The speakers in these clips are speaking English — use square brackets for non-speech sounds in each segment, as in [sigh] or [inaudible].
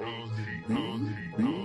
Rosie, Rosie, Rosie.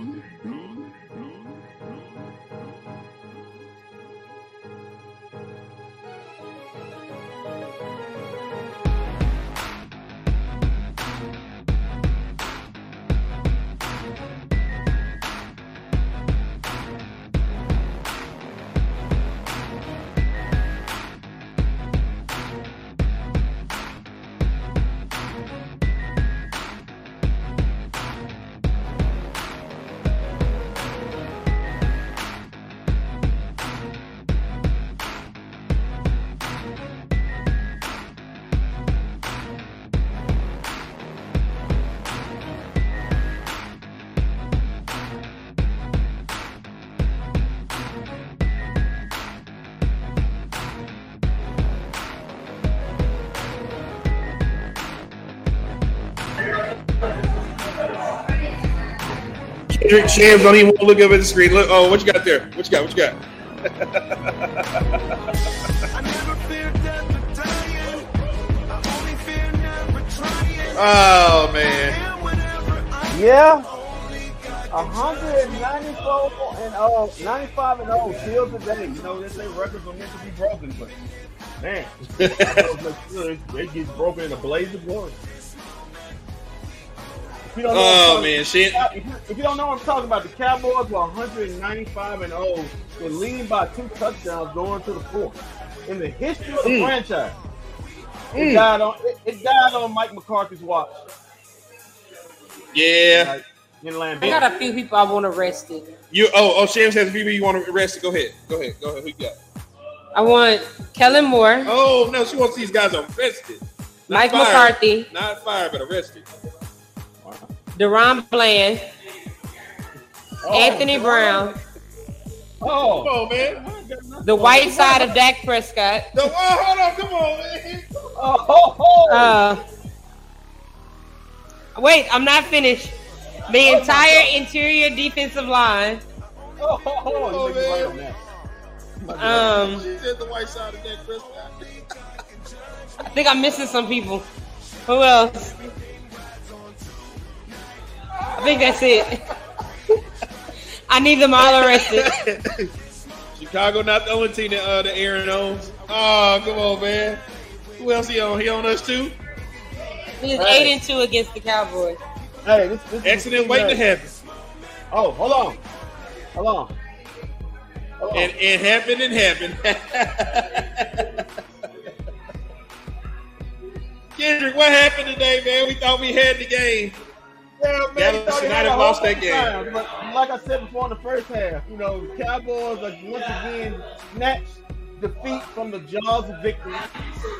Kendrick Shams don't even want to look up at the screen. Look, oh, what you got there? What you got? What you got? [laughs] oh man. Yeah. 194 and oh, 95 and oh, still today. You know, they say records are meant to be broken, but man, [laughs] they get broken in a blaze of glory. If you don't know Oh what I'm man, talking- shit. If you, don't know what I'm talking about, the Cowboys were 195 and 0, were leading by two touchdowns going to the fourth. In the history of the Mm. franchise, it, Mm. died on, it, it died on Mike McCarthy's watch. Yeah. Like, in Lambeau. I got a few people I want arrested. You oh oh Shams has a few people you want to arrest. Go ahead. Go ahead. Go ahead. Who you got? I want Kellen Moore, Oh no, she wants these guys arrested. Not Mike fired. McCarthy, Not fired, but arrested. DaRon Bland, Oh, Anthony come Brown, Oh, Come on, man. the white side of Dak Prescott, No, oh, hold on, come on, man. oh, oh, oh. uh, wait, I'm not finished. The entire interior defensive line. oh, oh, oh, you make me right on. Um, She said the white side of Dak Prescott. I think I'm missing some people. Who else? I think that's it. I need them all arrested. Chicago not the only team that uh, the Aaron owns. Oh, come on, man. Who else he on? He on us too? He's Hey. eight and two against the Cowboys. Hey, this, this is Accident waiting to happen. Oh, hold on. Hold on. Hold on. And it happened and happened. [laughs] Kendrick, what happened today, man? We thought we had the game. Yeah, man, Dallas they United had lost that game. time, But like I said before in the first half, you know, the Cowboys are once again snatched defeat from the jaws of victory.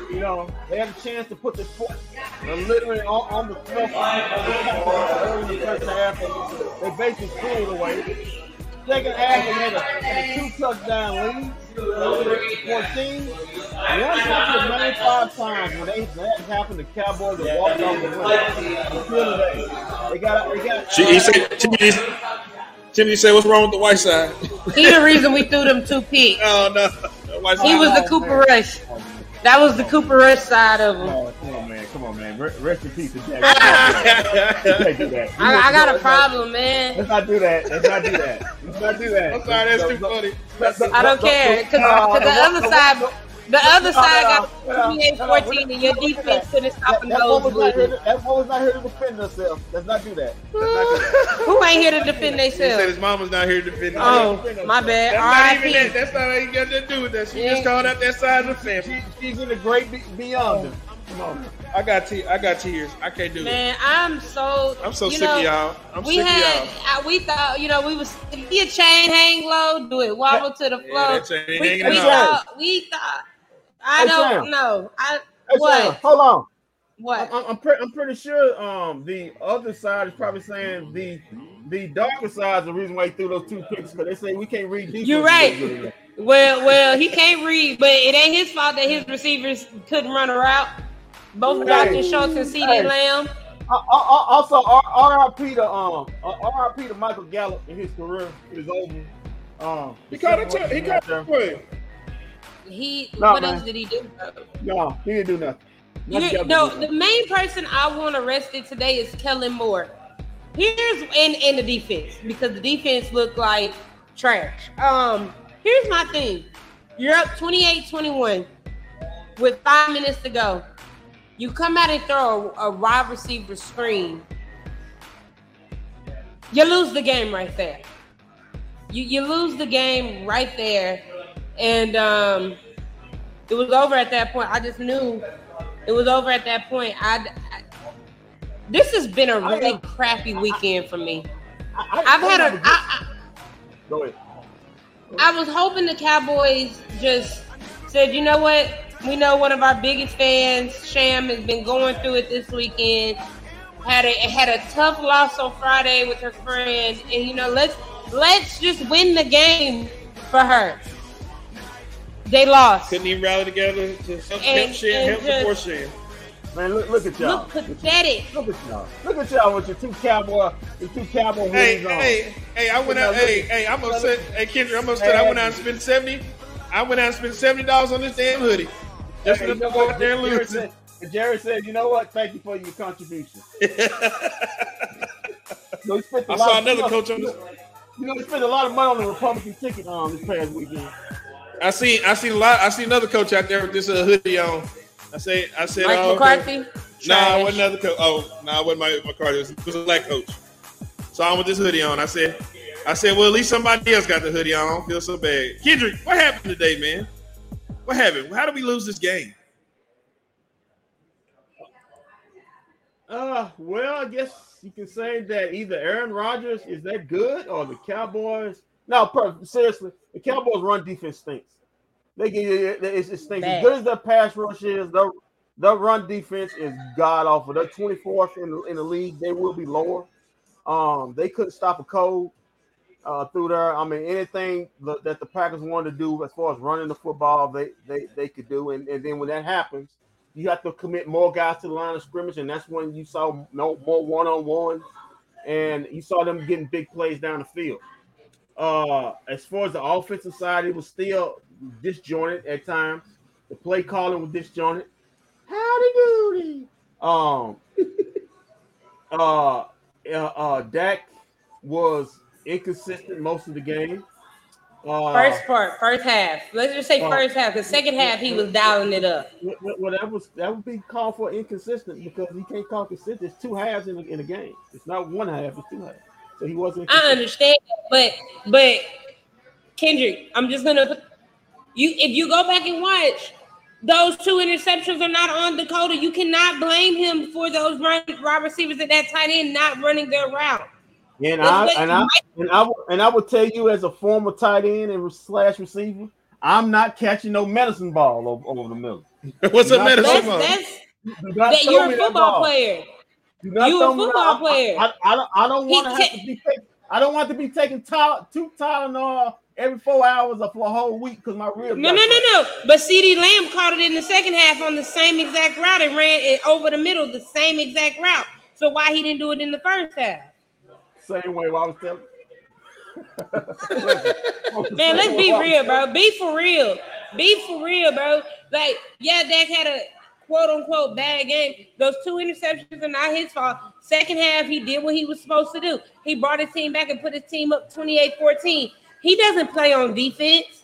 You know, they had a chance to put the foot literally on, on the throat in the first half, they basically threw it away. Second half, they had a, had a two touchdown lead. 14, 195 times when they that happened, the Cowboys have walked off the win. Until today, they got they got. She, he said, Timothy, Timothy said, "What's wrong with the white side?" He the reason we threw them two picks. [laughs] oh no, the white side. He was the Cooper Rush. That was the Cooper Rush side of him. Oh, come on, man. Come on, man. Rest in peace to Jack. You can't do that. [laughs] I, I got a problem, man. Let's not do that. Let's not do that. Let's not do that. I'm sorry, that's too funny. I don't care because the other side, the other side got 28-14 and your defense couldn't stop a That, that one was not here. To, that one was not here to defend herself. Let's not do that. Not do that. [laughs] Who ain't here to defend themselves? He said his mama's not here to defend. him. Oh, my bad. That's not even that. bad. That's not even got to do with that. She Yeah. just called out that side of the family. She, she's in the great be- beyond. them. Come on. I got te- I got tears. I can't do it. Man, I'm so. I'm so sick know, of y'all. I'm we sick had, of y'all. I, we thought, you know, we was if your chain hang low, do it wobble to the Yeah, floor. that chain we, we thought, we thought. I Hey, don't Sam. know. I Hey, Sam, what hold on. what? I'm, I'm, pre- I'm pretty sure um the other side is probably saying the the darker side is the reason why he threw those two picks because they say we can't read defense. You're right. Well, well, he can't read, but it ain't his fault that his receivers couldn't run a route. Both Hey. Dr. Schultz and CeeDee Hey. Lamb. Uh, uh, uh, also, R- R.I.P. to um, R.I.P. to Michael Gallup in his career is over. Um, He caught a t- he caught a play. He No, what man. else did he do? No, he didn't do nothing. Nothing no, the main person I want arrested today is Kellen Moore. here's in in the defense because the defense looked like trash. Um, here's my thing. You're up 28-21 with five minutes to go. You come out and throw a, a wide receiver screen. You lose the game right there. You you lose the game right there, and um, it was over at that point. I just knew it was over at that point. I, I this has been a really crappy weekend for me. I, I've had a. I, I, Go ahead. I was hoping the Cowboys just said, you know what? We know one of our biggest fans, Sham, has been going through it this weekend. Had a had a tough loss on Friday with her friend, and you know, let's let's just win the game for her. They lost. Couldn't even rally together to help, And- help Shan, and help support just- Shan. Man, look, look at y'all. Look pathetic. Look at y'all. Look at y'all with your two cowboy, your two cowboy Hey, hoodies on. hey, hey! I went out. Hey, hey! I'm look- upset. Hey, Kendrick, I'm upset. I went out and spent seventy. I went out and spent seventy dollars on this damn hoodie. Just Hey, for them to go what? out there and lose said, it. and Jerry said, you know what? Thank you for your contribution. [laughs] So he spent a I lot saw of- another you know- coach on You this. you know, he spent a lot of money on the Republican ticket um, this past weekend. I seen, I seen a lot. I seen another coach out there with this uh, hoodie on. I say, I said, Mike oh, okay. McCarthy. Nah, trash. it wasn't another coach. Oh, no, nah, it wasn't Mike McCarthy. It was, it was a black coach. So I'm with this hoodie on. I said, I said, well, at least somebody else got the hoodie on. I don't feel so bad. Kendrick, what happened today, man? What happened? How did we lose this game? Uh, well, I guess you can say that either Aaron Rodgers is that good or the Cowboys. No, per- seriously, the Cowboys' run defense stinks. They get it, stinks. Bad. As good as their pass rush is, their, their run defense is god awful. They're 24th in the, in the league. They will be lower. Um, they couldn't stop a cold uh, through there. I mean, anything that that the Packers wanted to do as far as running the football, they they, they could do. And, and then when that happens, you have to commit more guys to the line of scrimmage, and that's when you saw no more one on one, and you saw them getting big plays down the field. Uh, as far as the offensive side, it was still disjointed at times. The play calling was disjointed. Howdy doody. Um, [laughs] uh, uh, uh, Dak was inconsistent most of the game. Uh, First part, first half. Let's just say Uh, first half. The second half, he was dialing it up. Well, that was that would be called for inconsistent because he can't call consistent. There's two halves in a, in a game. It's not one half. It's two halves. So he wasn't. I understand, but but Kendrick, I'm just gonna put you. If you go back and watch, those two interceptions are not on Dakota. You cannot blame him for those run wide receivers at that tight end not running their route. And Let's I let- and I and I would- and I would tell you as a former tight end and slash receiver, I'm not catching no medicine ball over, over the middle. [laughs] What's up, Not- medicine? That's ball? that's that you're a football player. Not You a throw me football I- player. I, I, don't. I don't want to have to be. Taking, I don't want to be taking Tyler, two Tylenol every four hours or for a whole week because my ribs. No, no, no, no. But CeeDee Lamb caught it in the second half on the same exact route and ran it over the middle, the same exact route. So why he didn't do it in the first half? Same way I was telling. [laughs] [laughs] Man, let's be real, bro. Be for real. Be for real, bro. Like, yeah, Dak had a quote unquote bad game. Those two interceptions are not his fault. Second half, he did what he was supposed to do. He brought his team back and put his team up 28 14. He doesn't play on defense.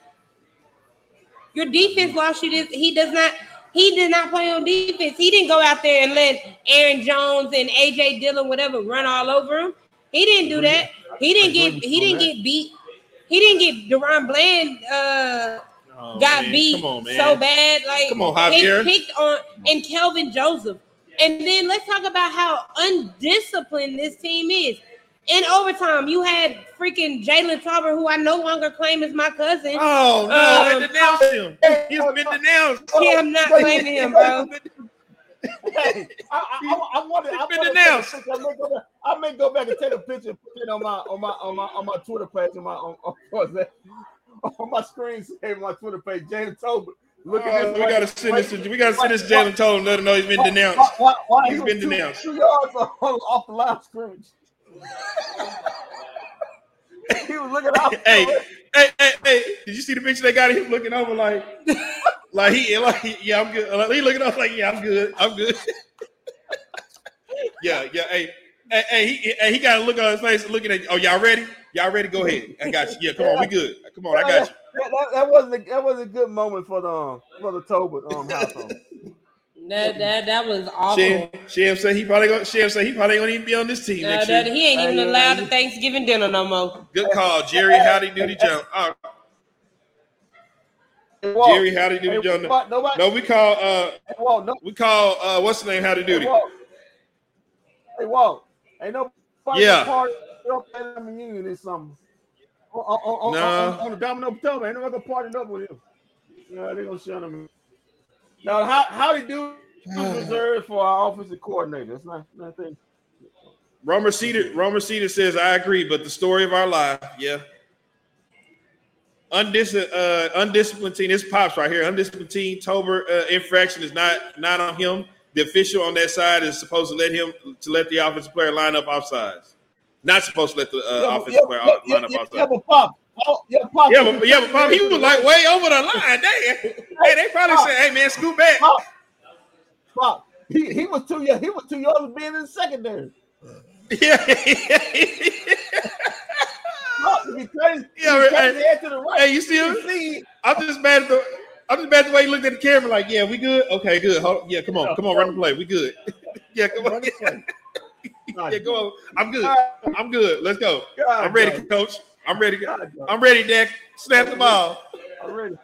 Your defense lost you this. He does not. He did not play on defense. He didn't go out there and let Aaron Jones and AJ Dillon, whatever, run all over him. He didn't do that. He didn't get. He didn't get beat. He didn't get DaRon Bland. Uh, Oh, got man. beat on, so bad. Like Come on, they Javier. picked on and Kelvin Joseph. And then let's talk about how undisciplined this team is. In overtime, you had freaking Jalen Tolbert, who I no longer claim is my cousin. Oh no, Um, they denounced him. He's been denounced. Yeah, I'm not claiming him, bro. Hey, I, I, I, I wanted. I It's been wanted to denounced. take a picture. I may, go back, I may go back and take a picture and put it on my on my on my on my Twitter page on my on, on, what's that? [laughs] on my screen save my Twitter page. Jalen Tolbert. Look at this. we gotta send this. To, we gotta send this Jalen him let him know he's been denounced. Why, why, why He's he been two- denounced. Two yards [laughs] off, the line of scrimmage. [laughs] he was looking out. Hey, hey, hey, hey! Did you see the picture they got of him looking over like, like he, like yeah, I'm good. Like, he looking up like yeah, I'm good, I'm good. yeah, yeah. Hey, Hey, hey, he, hey, he got to look on his face, looking at. Oh, y'all ready? Y'all ready? Go ahead. I got you. Yeah, come on, we good. Come on, I got you. [laughs] That, that, that wasn't a, that was a good moment for the um, for the Tolbert um, [laughs] household. That that that was awful. Shem, Shem said he probably gonna. Shem said he probably gonna even be on this team next that, year. he ain't even allowed yeah. the Thanksgiving dinner no more. Good call, Jerry. Howdy doody Jones. [laughs] Oh, Walt, Jerry Howdy hey, doody Jones. Nobody, No, we call. uh Walt, no, We call. uh What's the name? Howdy hey, doody. Hey, Walt, ain't no Yeah. party up at the reunion or something. On, on, on, Nah. on, on the Domino Potomac, ain't nobody gonna party up with him. Yeah, they gonna shut him. Now, how how they do is [sighs] reserved for our offensive coordinator. It's not nothing. Romer Cedar. Romer Cedar says, "I agree, but the story of our life, yeah." Undis- uh, undisciplined team. This pops right here. Undisciplined team. Tolbert uh, infraction is not not on him. The official on that side is supposed to let him to let the offensive player line up offsides. Not supposed to let the uh, Yeah, offensive player yeah, line yeah, up yeah, offside. yeah, but Pop, oh, yeah, Pop, Yeah, but yeah, but Bob, he was like way over the line. Damn. Hey, they probably said, "Hey man, scoot back." Pop, Pop. He, he was too young. He was too young to be in the secondary. [laughs] Yeah, Pop, he turned his, Yeah, he right, head to the right. hey, you see him? see, I'm just mad at the. I'm just mad the way he looked at the camera. Like, yeah, we good. Okay, good. Hold, yeah, come on, come on, run the play. We good. yeah, come on. run the play. God, [laughs] [laughs] Yeah, go on. I'm good. I'm good. Let's go. I'm ready, coach. I'm ready. I'm ready, Dak. Snap the ball. I'm ready.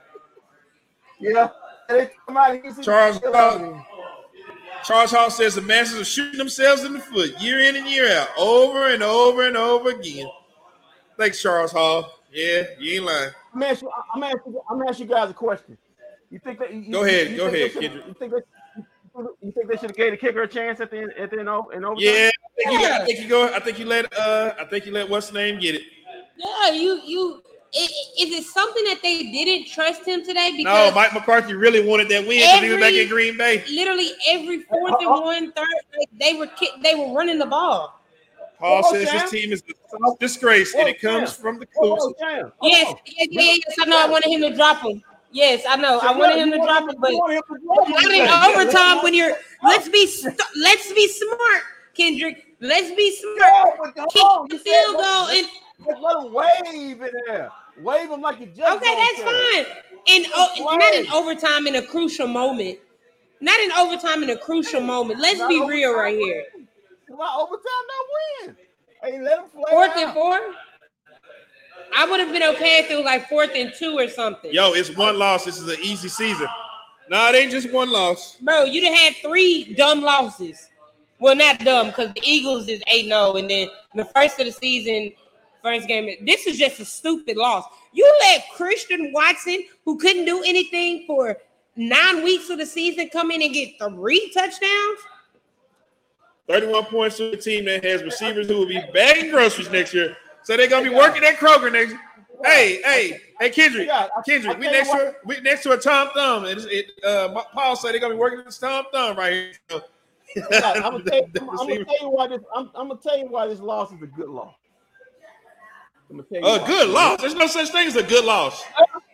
Yeah. They come out and see- Charles Hall. Charles Hall says the Masters are shooting themselves in the foot year in and year out, over and over and over again. Thanks, Charles Hall. Yeah, you ain't lying. I'm gonna ask you. I'm gonna ask. I'm gonna ask you guys a question. You think that? You, Go ahead, you go they ahead, should- Kendrick. You think that? You think they should have gave the kicker a chance at the end, at the end, of- in overtime? Yeah, I think, you, I think you go. I think you let. Uh, I think you let what's the name get it. Yeah, you you. i- i- Is it something that they didn't trust him today? No, Because Mike McCarthy really wanted that win because he was back in Green Bay. literally every fourth and one, third, like, they were ki- they were running the ball. Paul Hold says Sam. his team is a disgrace, and it comes Sam. from the coach. oh, Yes, yes, yes, yes, I know. I wanted him to drop him. Yes, I know. I So, wanted him to drop him, but want him to drop him not in. Overtime when you're. Let's be st- let's be smart, Kendrick. Let's be smart. Yeah, Kick the field let- goal and Let's him wave in there. Wave him like you just Okay, that's fine. And oh, not in overtime in a crucial moment. Not in overtime in a crucial moment. Let's Not be real right here. win. Not overtime, not win. Hey, let him play. Fourth out. and four. I would have been okay if it was like fourth and two or something. Yo, it's one loss. This is an easy season. No, it ain't just one loss. Bro, you'd have had three dumb losses. Well, not dumb because the Eagles is 8 0, and then the first of the season, first game. This is just a stupid loss. You let Christian Watson, who couldn't do anything for nine weeks of the season, come in and get three touchdowns. 31 points to a team that has receivers who will be bagging groceries next year. So they're gonna be working at Kroger next. Hey, hey, hey, Kendrick, Kendrick, we next to we next to a Tom Thumb, and it, uh, Paul said they're gonna be working at this Tom Thumb right here. So- I'm gonna [laughs] tell, I'm, I'm gonna tell you why this. I'm, I'm gonna tell you why this loss is a good loss. I'm gonna tell you A why. good loss. There's no such thing as a good loss.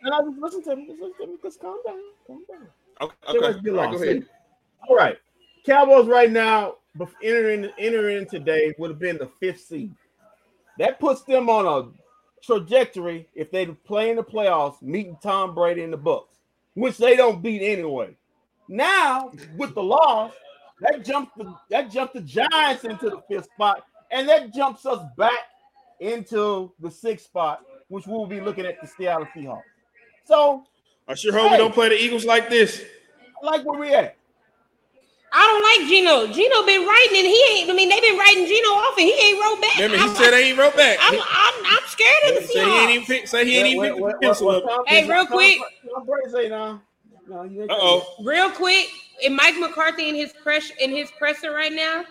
And I just listen to me. Just listen to me. Just calm down. Calm down. Okay, Tell you why okay. good All right, loss. go ahead. All right. Cowboys right now, entering entering today would have been the fifth seed. That puts them on a trajectory if they play in the playoffs, meeting Tom Brady in the Bucks, which they don't beat anyway. Now with the loss, that jumps the that jumped the Giants into the fifth spot, and that jumps us back into the sixth spot, which we'll be looking at the Seattle Seahawks. So I sure hope we don't play the Eagles like this. I like where we at. I don't like Geno. Geno been writing and he ain't. I mean, they've been writing Geno off and he ain't wrote back. Remember, he I'm, said they ain't wrote back. I'm, I'm, I'm scared of the Say he ain't Seahawks. even pick, say he ain't even What- picked the pencil what- up. Tom- Hey, real Tom- quick. Tom Brady say now. No, you ain't Uh oh. Real quick, and Mike McCarthy in his press in his presser right now,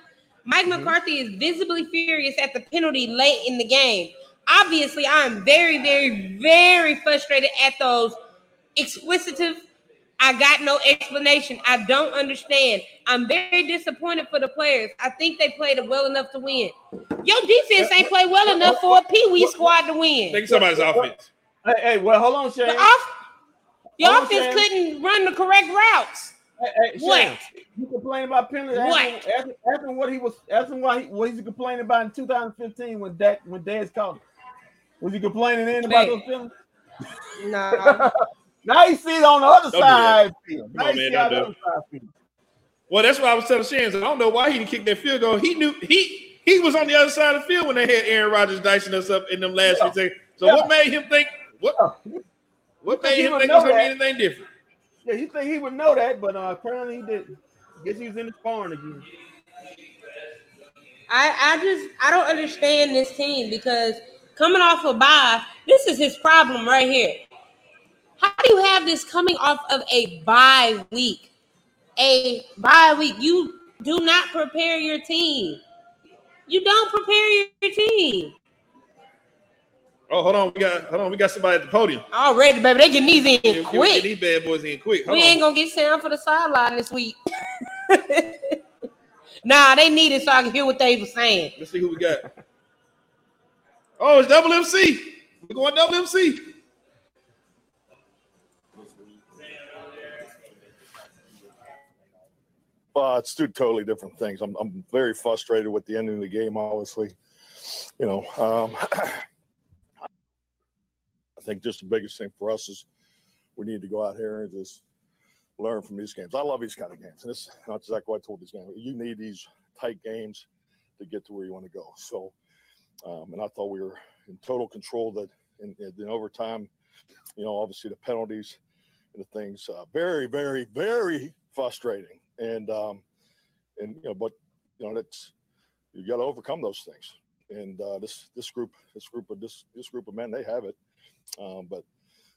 Mike Mm-hmm. McCarthy is visibly furious at the penalty late in the game. Obviously, I'm very, very, very frustrated at those explicitive. I got no explanation. I don't understand. I'm very disappointed for the players. I think they played well enough to win. Your defense ain't played well enough for a Pee Wee squad to win. Think somebody's offense. Hey, hey, well, hold on, Shane. The off- your Hold on, offense Shan. couldn't run the correct routes. Hey, hey, What? Shannon, You complain about penalties. What? Ask him, ask, him- ask him what he was. Ask him why he, what he's complaining about in 2015 when Dak when Dez called him. Was he complaining then about Man. those penalties? No. [laughs] Now you see it on the other Don't side of the field. Come Now on, you man, see how don't the do other side of the field. Well, that's why I was telling Shans. I don't know why he didn't kick that field goal. He knew he he was on the other side of the field when they had Aaron Rodgers dicing us up in them last Yeah. few seconds. So Yeah. what made him think what what made him think it was gonna be anything different? Yeah, you think he would know that, but uh, apparently he didn't. Guess he was in his barn again. I, I just I don't understand this team because coming off a bye, this is his problem right here. How do you have this coming off of a bye week? A bye week. You do not prepare your team. You don't prepare your team. Oh, hold on, we got hold on, we got somebody at the podium. Already, baby. They getting these in Get- get these bad boys in quick. Hold We on. ain't gonna get sound for the sideline this week. [laughs] nah, they need it so I can hear what they were saying. Let's see who we got. Oh, it's double MC. We're going double Uh, it's two totally different things. I'm, I'm very frustrated with the ending of the game, obviously. You know, um, [clears throat] I think just the biggest thing for us is we need to go out here and just learn from these games. I love these kind of games. And it's not exactly what I told these games. You need these tight games to get to where you want to go. So, um, and I thought we were in total control that in, in overtime, you know, obviously the penalties and the things, uh, very, very, very frustrating. And, um, and, you know, but, you know, that's, you got to overcome those things. And, uh, this, this group, this group of, this, this group of men, they have it. Um, but,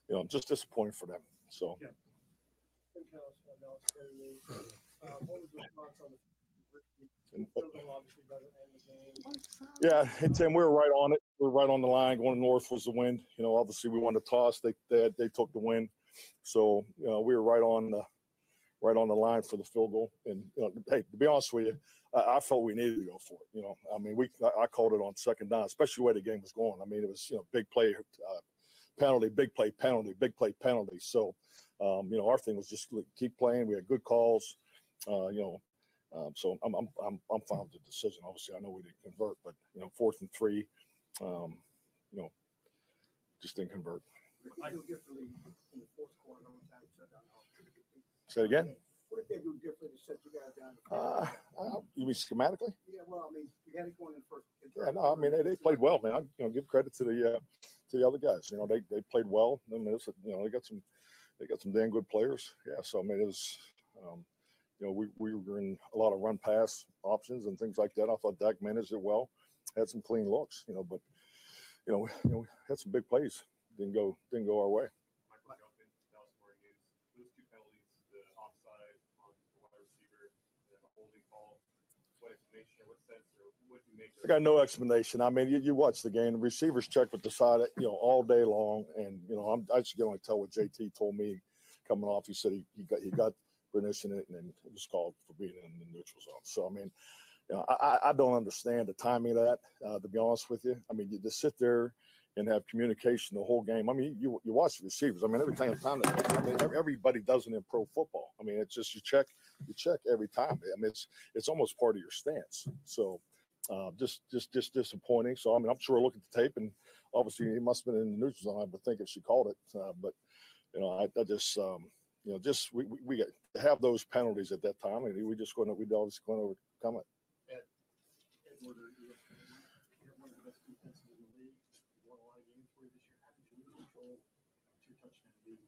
you know, I'm just disappointed for them. So, Yeah, and Tim, we were right on it. We were right on the line. Going north was the wind. You know, obviously we won the toss. They they, they took the win, so you know we were right on the right on the line for the field goal. And you know, hey, to be honest with you, I, I felt we needed to go for it. You know, I mean, we I, I called it on second down, especially the way the game was going. I mean, it was you know big play, uh, penalty, big play, penalty, big play, penalty. So, um, you know, our thing was just keep playing. We had good calls. Uh, you know, um, so I'm, I'm, I'm, I'm fine with the decision. Obviously, I know we didn't convert, but you know, fourth and three, um, you know, just didn't convert. Say it again. What did they do different to set you guys down? Uh, uh, you mean schematically? Yeah, well, I mean, you had it going in first. in Yeah, no, I mean they, they played well, man. I you know give credit to the uh, to the other guys. You know they, they played well. I mean, it's, you know they got some they got some damn good players. Yeah, so I mean it was um, you know we, we were in a lot of run pass options and things like that. I thought Dak managed it well, had some clean looks. You know, but you know you know we had some big plays. Didn't go didn't go our way. Michael Gehlken, Dallas Morning, those two penalties, the offside on the wide receiver, and the holding call. What explanation, what sense, or what do you make? I got no explanation. I mean, you, you watch the game. The receivers check with the side, you know, all day long, and you know, I'm I just can only tell what JT told me coming off. He said he, he got he got Bernice in it, and it was called for being in the neutral zone. So I mean, you know, I, I- I don't understand the timing of that. Uh, to be honest with you, I mean, you just sit there and have communication the whole game. I mean, you you watch the receivers. I mean, every time, time I mean, everybody does it in pro football. I mean, it's just you check you check every time. I mean, it's it's almost part of your stance. So uh, just just just disappointing. So I mean, I'm sure look at the tape and obviously he must have been in the neutral zone. I would think if she called it, uh, but you know, I, I just um, you know just we we, we got to have those penalties at that time, and we just going to we obviously going to overcome it you're you're one of the best defenses in the league. You won a lot of games for you this year. How did you control two touchdown lead?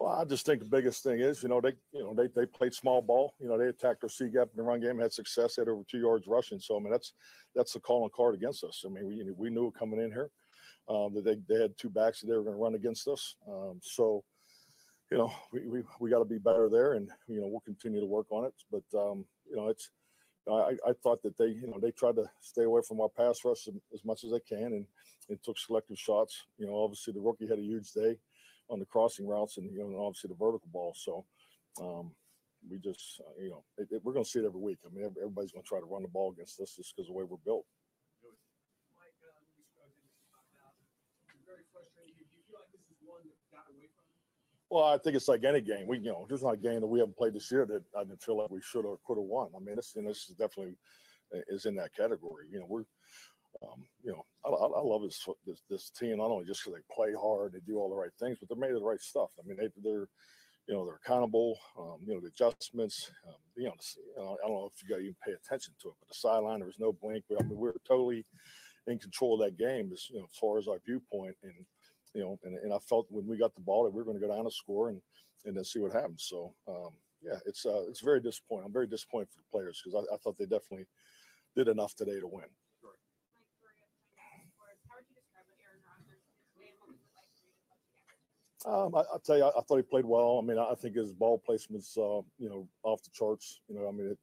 Well, I just think the biggest thing is, you know, they, you know, they, they played small ball. You know, they attacked our C gap in the run game, had success, had over two yards rushing. So, I mean, that's that's the calling card against us. I mean, we we knew coming in here um, that they, they had two backs that they were going to run against us. Um, so, you know, we we, we got to be better there, and you know, we'll continue to work on it. But um, you know, it's I, I thought that they, you know, they tried to stay away from our pass rush as, as much as they can, and and took selective shots. You know, obviously the rookie had a huge day on the crossing routes and you know obviously the vertical ball. So um, we just uh, you know it, it- we're going to see it every week. I mean everybody's going to try to run the ball against us just because of the way we're built. Mike, uh, you spoke to this about very frustrated. Do you feel like this is one that got away from? Well, I think it's like any game. We, you know, there's not a game that we haven't played this year that I didn't feel like we should or could have won. I mean, this, and this is definitely uh, is in that category. You know, we're, um, you know, I, I love this, this this team not only just because they play hard, they do all the right things, but they're made of the right stuff. I mean, they, they're, you know, they're accountable. Um, you know, the adjustments. Um, you know, the- you know, I don't know if you got to even pay attention to it, but the sideline there was no blink. I mean, we were totally in control of that game, as you know, as far as our viewpoint and you know, and, and I felt when we got the ball that we were going to go down and score and and then see what happens. So um, yeah, it's uh, it's very disappointing. I'm very disappointed for the players because I, I thought they definitely did enough today to win. Um, I, I'll tell you, I, I thought he played well. I mean, I, I think his ball placement's, uh, you know, off the charts. You know, I mean, it,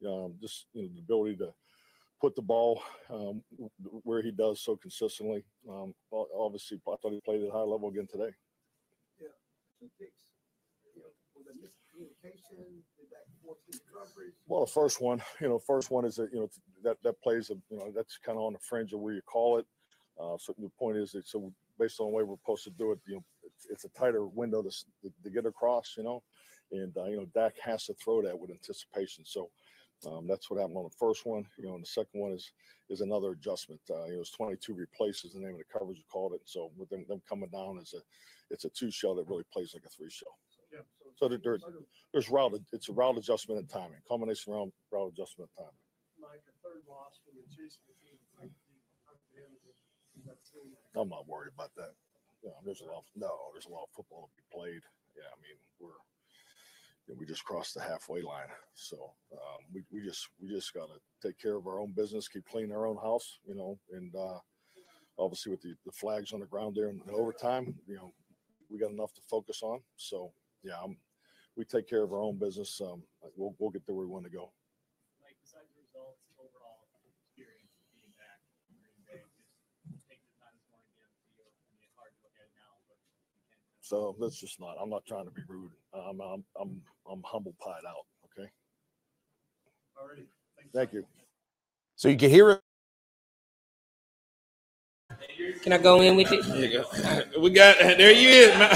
the, um, just you know, the ability to put the ball um, where he does so consistently. Um, obviously, I thought he played at a high level again today. Two picks. You know, was it miscommunication? Did that force the recovery? Well, the first one, you know, first one is that you know that that plays a you know that's kind of on the fringe of where you call it. Uh, so the point is that so based on the way we're supposed to do it, you know, it's, it's a tighter window to, to, to get across, you know, and uh, you know Dak has to throw that with anticipation. So um, that's what happened on the first one. You know, and the second one is is another adjustment. Uh, it was 22 replaces the name of the coverage you called it. So with them, them coming down as a it's a two shell that really plays like a three shell. Yeah. So there- there- There's route it's a route adjustment and timing, combination route route adjustment and timing. Like a third loss when you're chasing the team. like the- like the end of it, that team. I'm not worried about that. You know, there's a lot. Of, No, there's a lot of football to be played. Yeah, I mean, we're you know, we just crossed the halfway line, so um, we we just we just got to take care of our own business, keep cleaning our own house, you know, and uh, obviously with the, the flags on the ground there in overtime, you know, we got enough to focus on. So yeah, I'm, we take care of our own business. Um, we'll we'll get to where we want to go. Like besides the results, overall experience of being back in Green Bay, just take the time this morning to get on the field. I mean, it's hard to look at it now, but you can. So that's just not. I'm not trying to be rude. I'm I'm I'm I'm humble pied out. Okay. Already. Thank you. So you can hear it. Can I go in with it? There you go. [laughs] We got there. You is. man.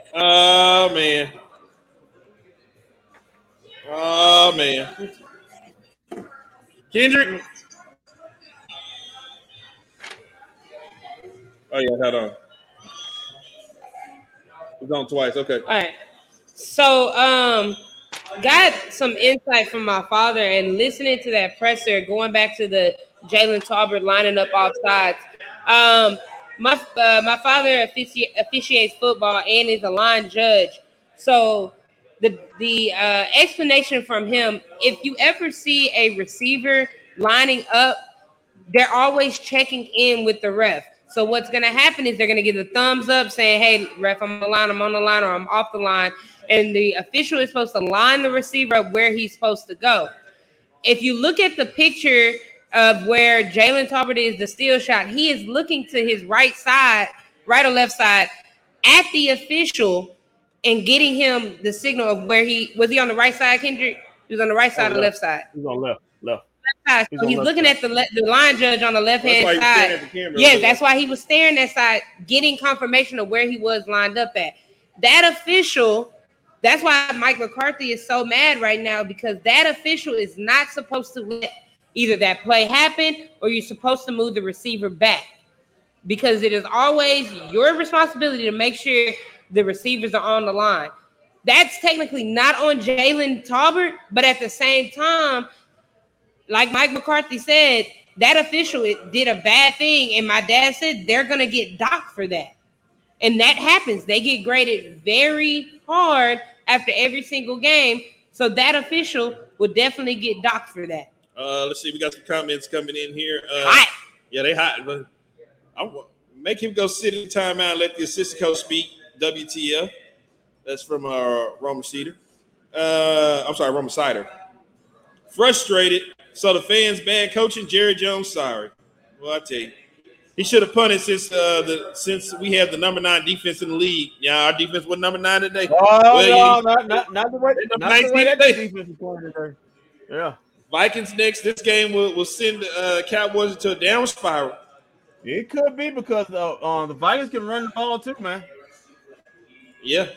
[laughs] oh man. Oh man. Kendrick. Oh yeah, hold on. It's on twice. Okay. All right. So, um, got some insight from my father and listening to that presser, going back to the Jalen Tolbert lining up off sides. Um, my uh, my father offici- officiates football and is a line judge. So, the the uh, explanation from him: if you ever see a receiver lining up, they're always checking in with the ref. So what's gonna happen is they're gonna give the thumbs up saying, Hey, ref, I'm on the line, I'm on the line, or I'm off the line. And the official is supposed to line the receiver up where he's supposed to go. If you look at the picture of where Jalen Tolbert is the steal shot, he is looking to his right side, right or left side, at the official and getting him the signal of where he was he on the right side, Kendrick? He was on the right side or left. left side? He's on left, left. side. So he's left looking side. at the le- the line judge on the left hand he was staring side. Yes, that's why he was staring that side, getting confirmation of where he was lined up at. That official, that's why Mike McCarthy is so mad right now because that official is not supposed to let either that play happen or you're supposed to move the receiver back because it is always your responsibility to make sure the receivers are on the line. That's technically not on Jalen Tolbert, but at the same time, like Mike McCarthy said, that official did a bad thing, and my dad said they're gonna get docked for that. And that happens. They get graded very hard after every single game. So that official will definitely get docked for that. Uh, let's see. We got some comments coming in here. Uh, Hot. Yeah, they hot. But I make him go sit in timeout. and Let the assistant coach speak. WTF? That's from uh, Roma Cedar. Uh, I'm sorry, Roma Cider. Frustrated. So the fans bad coaching. Jerry Jones sorry. Well, I tell you, he should have punted since uh, the since we have the number nine defense in the league. Yeah, our defense was number nine today. Oh Well, no, you- not, not, not the way, not the way that 19 defense is playing today. Yeah, Vikings next. This game will, will send uh, Cowboys into a down spiral. It could be because uh, uh, the Vikings can run the ball too, man. Yeah.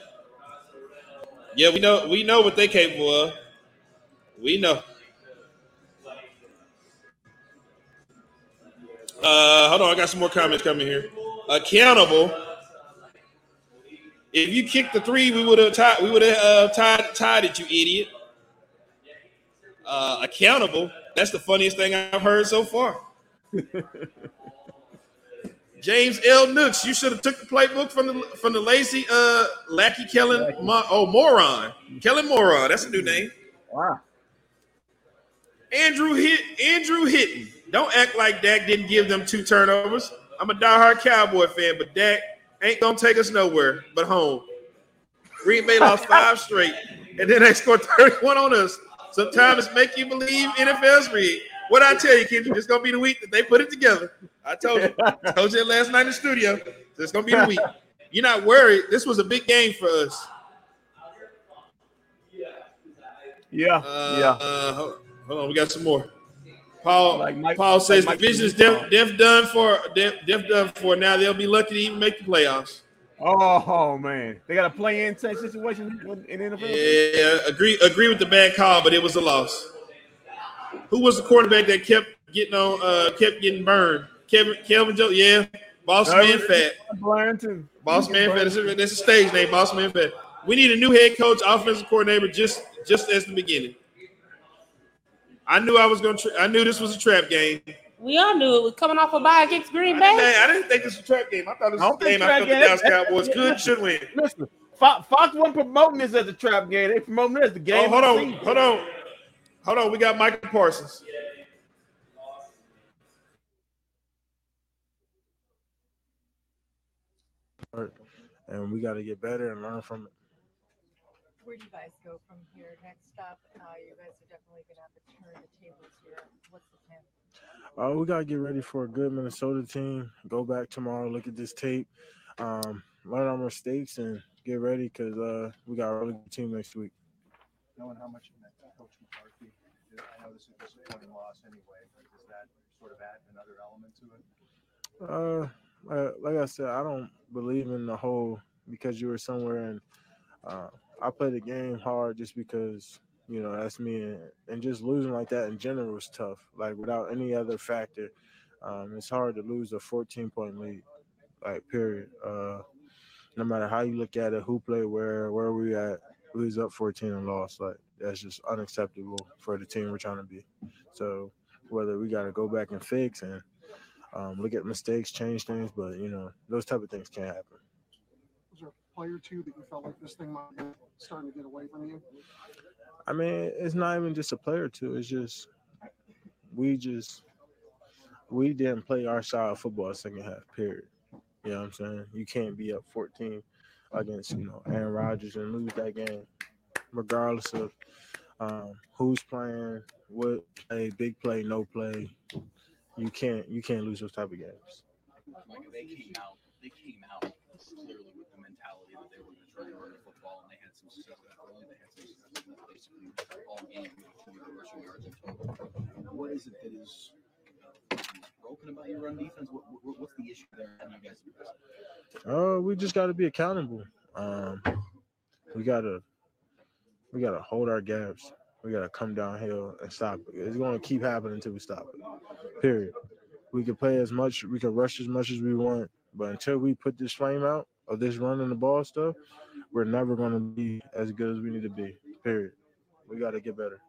Yeah, we know we know what they capable of. We know. Uh, hold on, I got some more comments coming here. Accountable. If you kicked the three, we would have tied. We would have uh, tied tied it, you idiot. Uh, accountable. That's the funniest thing I've heard so far. [laughs] James L. Nooks, you should have took the playbook from the from the lazy uh lackey Kellen Mo- oh moron Kellen moron that's a new name. Wow. Andrew hit Andrew Hitton. Don't act like Dak didn't give them two turnovers. I'm a diehard Cowboy fan, but Dak ain't gonna take us nowhere but home. Green Bay lost [laughs] five straight, and then they scored 31 on us. Sometimes make you believe NFL's rigged. What I tell you, Kendrick, it's gonna be the week that they put it together. I told you, [laughs] I told you last night in the studio. It's gonna be the week. You're not worried. This was a big game for us. Yeah, Uh, yeah. Uh, hold, hold on, we got some more. Paul Like Mike- Paul says like the vision is def, def done for def, def done for. Now they'll be lucky to even make the playoffs. Oh man, they got a play-in situation in the NFL. Yeah, agree agree with the bad call, but it was a loss. Who was the quarterback that kept getting on uh kept getting burned? Kevin Kelvin Joe, yeah. Boss Uh, man fat. Blind too. Boss man fat. That's a, that's a stage name, Boss man fat. We need a new head coach, offensive coordinator, just just as the beginning. I knew I was gonna. Tra- I knew this was a trap game. We all knew it was coming off a bye against Green I Bay. didn't, I didn't think this was a trap game. I thought this was don't a game. I trap thought the game. Dallas That- Cowboys [laughs] could should win. Listen, Fox, Fox wasn't promoting this as a trap game. They promoting this as the game. Oh, hold on, hold on, hold on. We got Micah Parsons. and we got to get better and learn from it. Where do you guys go from here? Next up, uh, you guys are definitely gonna have to turn the tables here. What's the plan? Uh, we got to get ready for a good Minnesota team. Go back tomorrow, look at this tape, um, learn our mistakes, and get ready because uh, we got a really good team next week. Knowing how much you meant to Coach McCarthy, I know this is a disappointing loss anyway, but does that sort of add another element to it? Uh, like I said, I don't believe in the whole because you were somewhere and uh, I play the game hard just because you know that's me and, and just losing like that in general is tough. Like without any other factor, um, it's hard to lose a 14 point lead. Like period. Uh, no matter how you look at it, who played where, where we at, was up 14 and lost. Like that's just unacceptable for the team we're trying to be. So whether we got to go back and fix and um, look at mistakes, change things, but you know those type of things can't happen. Was there a play or two that you felt like this thing might be starting to get away from you? I mean, it's not even just a player too. It's just we just we didn't play our style of football second half. Period. You know what I'm saying? You can't be up 14 against you know Aaron Rodgers and lose that game, regardless of um, who's playing, what play, big play, no play. You can't you can't lose those type of games. Like they came out, they came out clearly with the mentality that they were going to try and run the football, and they had some success early. They had some success basically all game with rushing yards in total. What is it that is uh, broken about your run defense? What, what, what's the issue there? How do you guys address it? Uh, we just got to be accountable. Um, we gotta we gotta hold our gaps. We gotta come downhill and stop it. It's gonna keep happening until we stop it. Period. We can play as much, we can rush as much as we want, but until we put this flame out of this running the ball stuff, we're never gonna be as good as we need to be. Period. We gotta get better.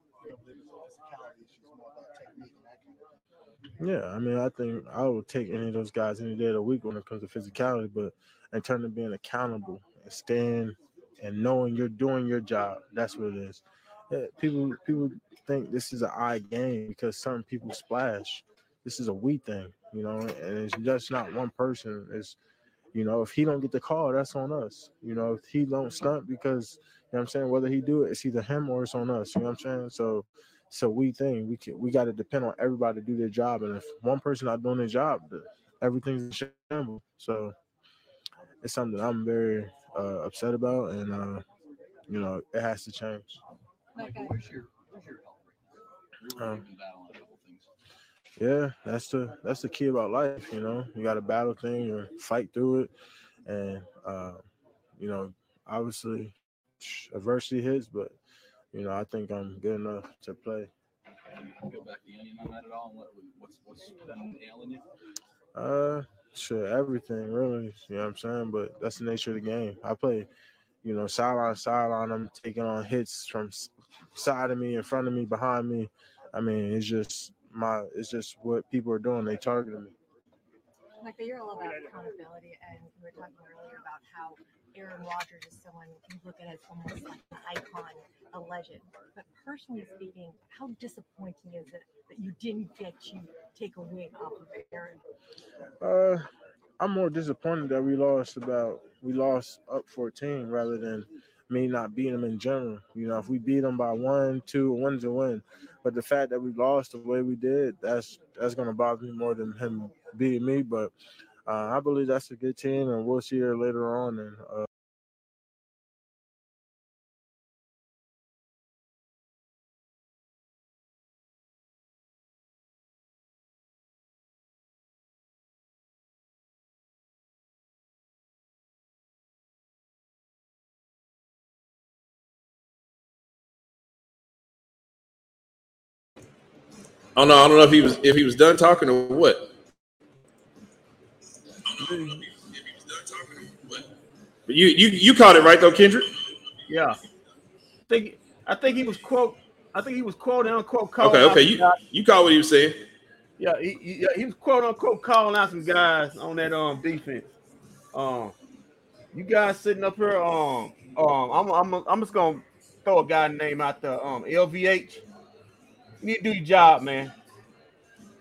Yeah, I mean, I think I would take any of those guys any day of the week when it comes to physicality, but in terms of being accountable and staying and knowing you're doing your job, that's what it is. Yeah, people people think this is an I game because some people splash. This is a we thing, you know, and it's just not one person. It's you know, if he don't get the call, that's on us. You know, if he don't stunt because you know I'm saying, whether he do it, it's either him or it's on us. You know what I'm saying? So a we thing. We can we got to depend on everybody to do their job, and if one person not doing their job, everything's in shambles. So it's something I'm very uh, upset about, and uh, you know, it has to change. Like, Where's your, where's your health right We Um, we can battle on a couple things. Yeah, that's the that's the key about life. You know, you got to battle things or fight through it, and uh, you know, obviously, adversity hits, but you know, I think I'm good enough to play. Peel back the onion on that at all, what, what's what's been ailing you? Uh, sure, everything really. You know what I'm saying? But that's the nature of the game. I play, you know, sideline, sideline. I'm taking on hits from side of me, in front of me, behind me. I mean, it's just my, it's just what people are doing. They targeting me. Michael, you're all about accountability, and we were talking earlier about how Aaron Rodgers is someone you look at as almost like an icon, a legend. But personally speaking, how disappointing is it that you didn't get to take a win off of Aaron? Uh, I'm more disappointed that we lost about we lost up 14 rather than me not beating them in general. You know, if we beat them by one, two, win's a win. But the fact that we lost the way we did, that's that's gonna bother me more than him beating me. But uh, I believe that's a good team, and we'll see her later on. And uh, I don't know. I don't know if he was if he was done talking or what. But you you you caught it right though, Kendrick. Yeah. I think I think he was quote I think he was quote unquote calling Okay, okay. You guys. you caught what he was saying. Yeah, he, he, yeah, he was quote unquote calling out some guys on that um defense. Um, you guys sitting up here. Um, um, I'm I'm I'm just gonna throw a guy name out there. Um, LVH. You need to do your job, man.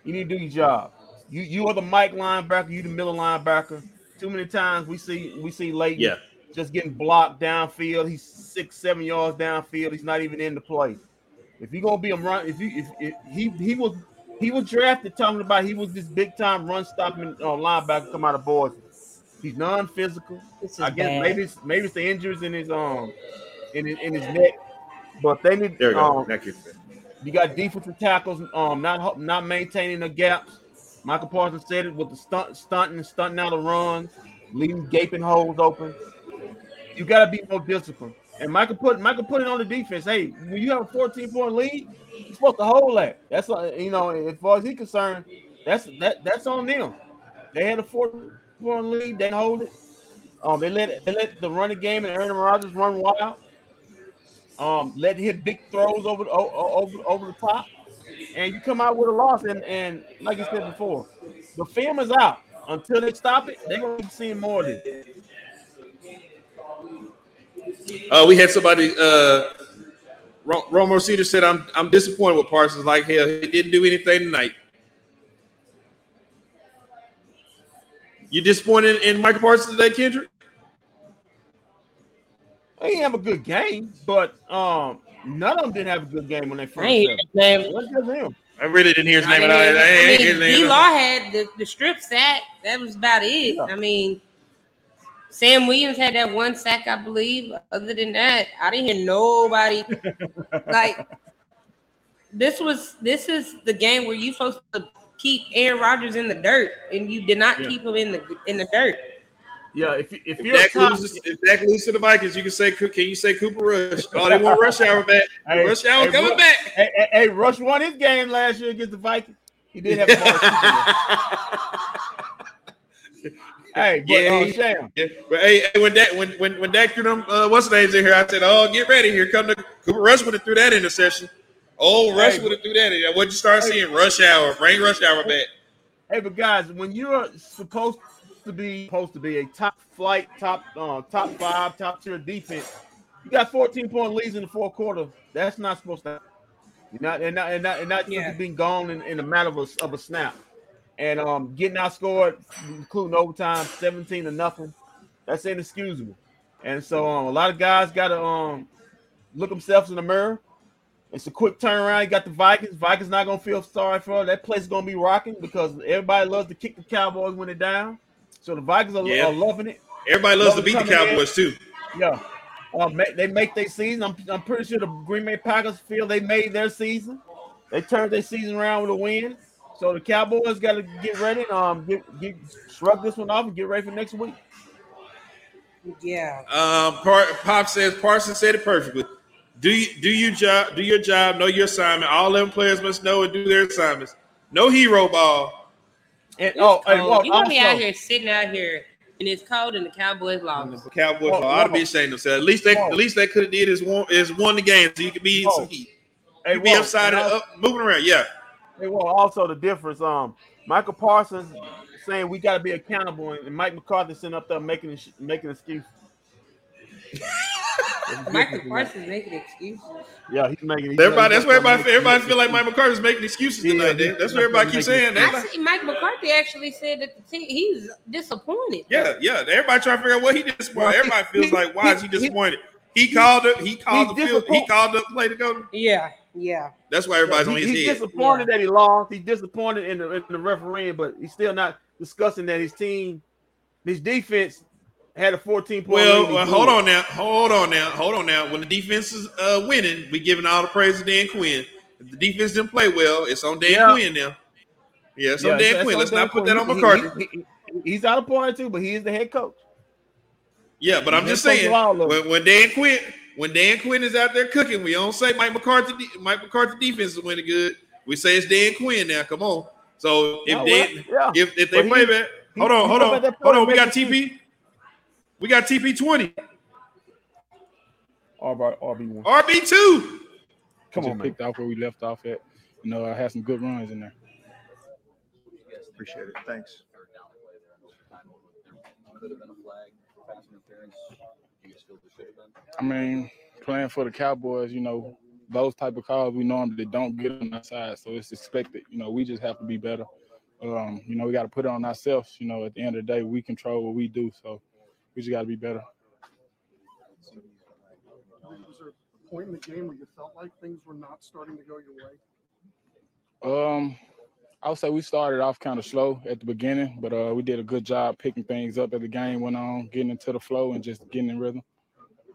You need to do your job. You you are the Mike linebacker. You the middle linebacker. Too many times we see we see Leighton Yeah. just getting blocked downfield. He's six seven yards downfield. He's not even in the play. If you're gonna be a run, if you if, if he he was he was drafted talking about he was this big time run stopping uh, linebacker come out of Boise. He's non-physical. This is I guess bad. maybe it's maybe it's the injuries in his um in his, in his neck, but they need There we go. um, Thank you. you got defensive tackles um not not maintaining the gaps. Micah Parsons said it with the stunt stunting stunting out of runs, leaving gaping holes open. You got to be more disciplined. And Michael put Michael put it on the defense. Hey, when you have a 14 point lead, you're supposed to hold that. That's you know, as far as he's concerned, that's that that's on them. They had a 14 point lead, they hold it. Um, they let they let the running game and Aaron Rodgers run wild. Um, let hit big throws over the over over the top, and you come out with a loss. And and like I said before, the film is out. Until they stop it, they're gonna keep seeing more of this. Uh, we had somebody. Uh, Ro- Romo Cedar said, "I'm I'm disappointed with Parsons. Like hell, he didn't do anything tonight." You disappointed in Micah Parsons today, Kendrick? He didn't have a good game, but um, none of them didn't have a good game when they I first. ain't hear his name. It wasn't him. I really didn't hear his I name. mean, I, I, I, ain't I hear his mean. D-Law had the, the strip sack. That was about it. Yeah. I mean, Sam Williams had that one sack, I believe. Other than that, I didn't hear nobody. [laughs] like, this was this is the game where you supposed to keep Aaron Rodgers in the dirt, and you did not Yeah. keep him in the in the dirt. Yeah, if if If you're a Dak, top, loses, if Dak loses to the Vikings, you can say, can you say Cooper Rush? [laughs] Oh, they want Rush Hour back. Hey, Rush Hour hey, coming Ru- back. hey, hey, hey, Rush won his game last year against the Vikings. He did have a [laughs] Hey, but Yeah, uh, he- Yeah, but hey, hey, when that when when when Dak threw them uh, what's the names in here, I said, "Oh, get ready! Here come the Cooper Rush would have threw that interception. Oh, Rush Hey, would have threw that. in. What'd you start seeing? Rush Hour, bring Rush Hour back. Hey, but guys, when you're supposed to be supposed to be a top flight, top uh, top five, top tier defense, you got 14 point leads in the fourth quarter. That's not supposed to. You're not and not and not, and not Yeah. just being gone in, in a matter of a, of a snap, and um getting outscored, including overtime, 17 to nothing. That's inexcusable. And so um, a lot of guys got to um look themselves in the mirror. It's a quick turnaround. You got the Vikings. Vikings not gonna feel sorry for her. That place is gonna be rocking because everybody loves to kick the Cowboys when they're down. So the Vikings are, Yeah. are loving it. Everybody loves to beat the coming in. Cowboys too. Yeah. Um, they make their season. I'm, I'm pretty sure the Green Bay Packers feel they made their season. They turned their season around with a win. So the Cowboys got to get ready. Um, get, get shrug this one off and get ready for next week. Yeah. Um, Par- Pop says Parsons said it perfectly. Do you do your job? Do your job. Know your assignment. All them players must know and do their assignments. No hero ball. And oh, hey, cold. well, you want me out here sitting out here and it's cold and the Cowboys lost. The Cowboys Well, ought to be ashamed of themselves. At least they well. at least they could have did is won is won the game so you could be in some heat. Hey, You be well, upside and and also- up, moving around. Yeah. Hey, well, also the difference. Um, Micah Parsons saying we got to be accountable, and Mike McCarthy sitting up there making making excuses. [laughs] Micah Parsons making excuses. Yeah, he's making. he's- Everybody, that's where up everybody, everybody feel like. Mike McCarthy's making excuses Yeah, tonight. he- Dave. That's he's what everybody keeps making saying. I see Mike McCarthy actually said that the team he's disappointed. Yeah, yeah. Everybody trying to figure out what he disappointed. Everybody feels like, why is he he- he- disappointed? He called it. He called the field. He disappoint- called the play to go. Yeah, yeah. That's why everybody's He- on his he's head. disappointed that he lost. He's disappointed in the, in the refereeing, but he's still not discussing that his team, his defense, had a 14 point. Well, well, hold on now. Hold on now. Hold on now. When the defense is uh, winning, we giving all the praise to Dan Quinn. If the defense didn't play well, it's on Dan Yeah. Quinn now. Yeah, it's Yeah, on Dan that's Quinn. on Let's Dan not put Quinn. that on McCarthy. he- he- he's out of point too, but he is the head coach. Yeah, but I'm just saying when, when Dan Quinn when Dan Quinn is out there cooking, we don't say Mike McCarthy de- Mike McCarthy defense is winning good. We say it's Dan Quinn now. Come on. So if Oh, Dan yeah. if, if they But play he- that, hold on, hold on, hold on. We got making TP. We got TP twenty. RB RB one. RB two. Come on, man. picked off where we left off at. You know, I had some good runs in there. Appreciate it. Thanks. Could have been a flag, pass interference. You guys feel there should have been? I mean, playing for the Cowboys, you know, those type of calls we normally don't get on our side, so it's expected. You know, we just have to be better. Um, you know, we got to put it on ourselves. You know, at the end of the day, we control what we do, so we just got to be better. Was there a point in the game where you felt like things were not starting to go your way? Um, I would say we started off kind of slow at the beginning, but uh, we did a good job picking things up as the game went on, getting into the flow and just getting in rhythm.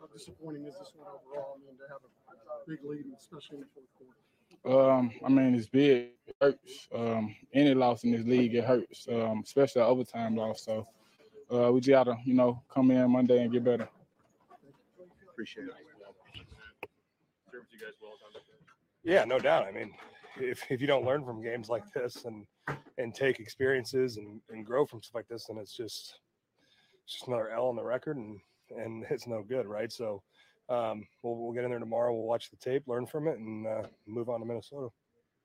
How disappointing is this one overall? I mean, to have a big lead, especially in the fourth quarter. Um, I mean, it's big. It hurts. Um, any loss in this league, it hurts, um, especially an overtime loss. So uh, we just gotta, you know, come in Monday and get better. Appreciate it. Serves you guys well, John. Yeah, no doubt. I mean, if, if you don't learn from games like this and and take experiences and, and grow from stuff like this, then it's just it's just another L on the record and and [laughs] it's no good, right? So um, we'll we'll get in there tomorrow. We'll watch the tape, learn from it, and uh, move on to Minnesota.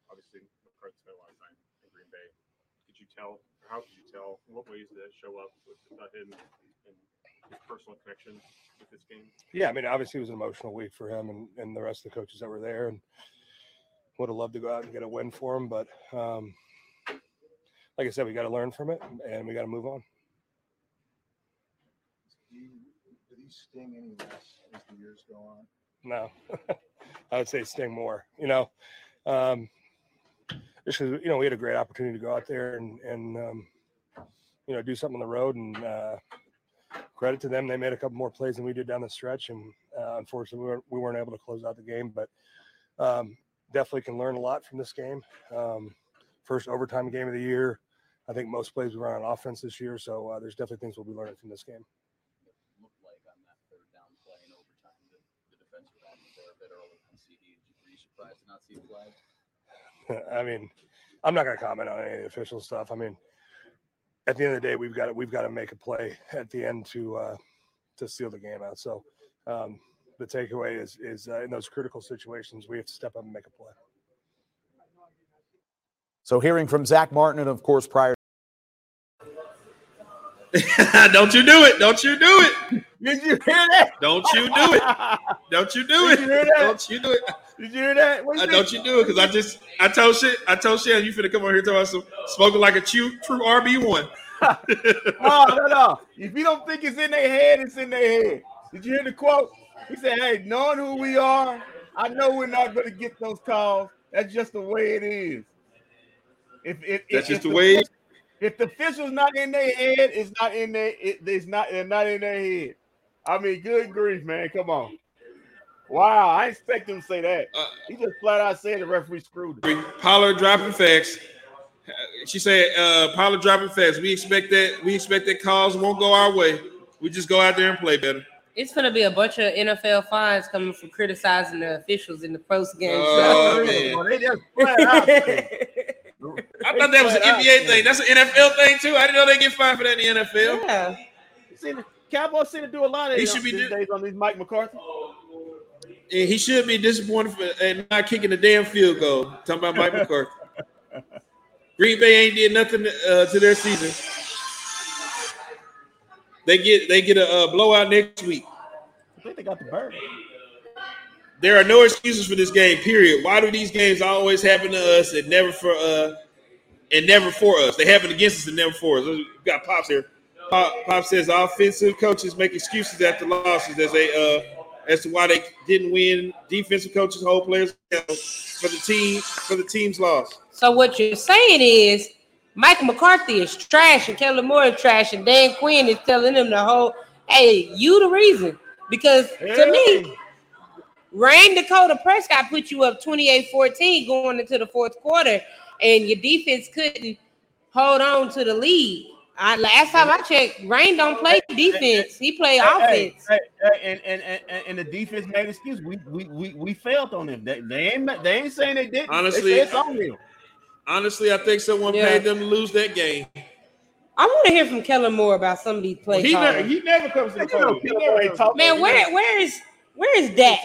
Obviously, McCarthy spent a lot of time in Green Bay. Could you tell, or how could you tell, in what ways did that show up with uh, him and his personal connection with this game? Yeah, I mean, obviously it was an emotional week for him and, and the rest of the coaches that were there, and would have loved to go out and get a win for him. But um, like I said, we got to learn from it and we got to move on. Do you- do these sting any less as the years go on? No, [laughs] I would say sting more. You know, um, just 'cause, you know we had a great opportunity to go out there and and um, you know do something on the road and uh, credit to them. They made a couple more plays than we did down the stretch, and uh, unfortunately we weren't, we weren't able to close out the game. But um, definitely can learn a lot from this game. Um, first overtime game of the year. I think most plays we run on offense this year, so uh, there's definitely things we'll be learning from this game. To not see flag? [laughs] I mean, I'm not going to comment on any of the official stuff. I mean, at the end of the day, we've got to we've got to make a play at the end to uh, to seal the game out. So um, the takeaway is is uh, in those critical situations, we have to step up and make a play. So hearing from Zack Martin, and of course, prior. [laughs] Don't you do it. Don't you do it. Did you hear that? Don't you do it. Don't you do it. Did you hear that? Don't you do it. Did you hear that? What Uh, don't you do it because I just I told shit I told shit you finna come over here talking about some smoking like a true true RB one. no, [laughs] no, no. If you don't think it's in their head, it's in their head. Did you hear the quote? He said, "Hey, knowing who we are, I know we're not going to get those calls. That's just the way it is. If if That's if, just the way. If the fish official's not in their head, it's not in their. It, it's not. They're not in their head. I mean, good grief, man. Come on. Wow, I expect him to say that. Uh, he just flat out said the referee screwed him. Pollard dropping facts. She said, uh, Pollard dropping facts. We expect that. We expect that calls won't go our way. We just go out there and play better. It's gonna be a bunch of NFL fines coming for criticizing the officials in the post game. Oh, so. [laughs] man. They just flat out say I thought that was an Flat NBA say. thing. That's an NFL thing too. I didn't know they get fined for that in the NFL. Yeah. See, the Cowboys seem to do a lot of He should be these do- days on these Mike McCarthy. And he should be disappointed for and not kicking the damn field goal. Talking about Mike McCarthy. [laughs] Green Bay ain't did nothing uh, to their season. They get they get a uh, blowout next week. I think they got the bird. There are no excuses for this game. Period. Why do these games always happen to us and never for uh and never for us? They happen against us and never for us. We got pops here. Pop, Pop says offensive coaches make excuses after losses as they uh as to why they didn't win. Defensive coaches hold players for the team for the team's loss. So what you're saying is Mike McCarthy is trash and Kellen Moore is trash and Dan Quinn is telling them the whole, hey, you the reason. Because to me, Rayne Dakota Prescott put you up 28-14 going into the fourth quarter, and your defense couldn't hold on to the lead. I, last time I checked, Rayne don't play defense; he play Hey, offense. hey, hey, and, and, and, and, and the defense made excuse. We we we, we failed on them. They, they ain't they ain't saying they didn't. Honestly, they it's on them. Honestly, I think someone Yeah. paid them to lose that game. I want to hear from Kellen Moore about some of these play he, never, he never comes to the You podium. He Kellen never Moore ain't talking. Man, where where is where is Dak?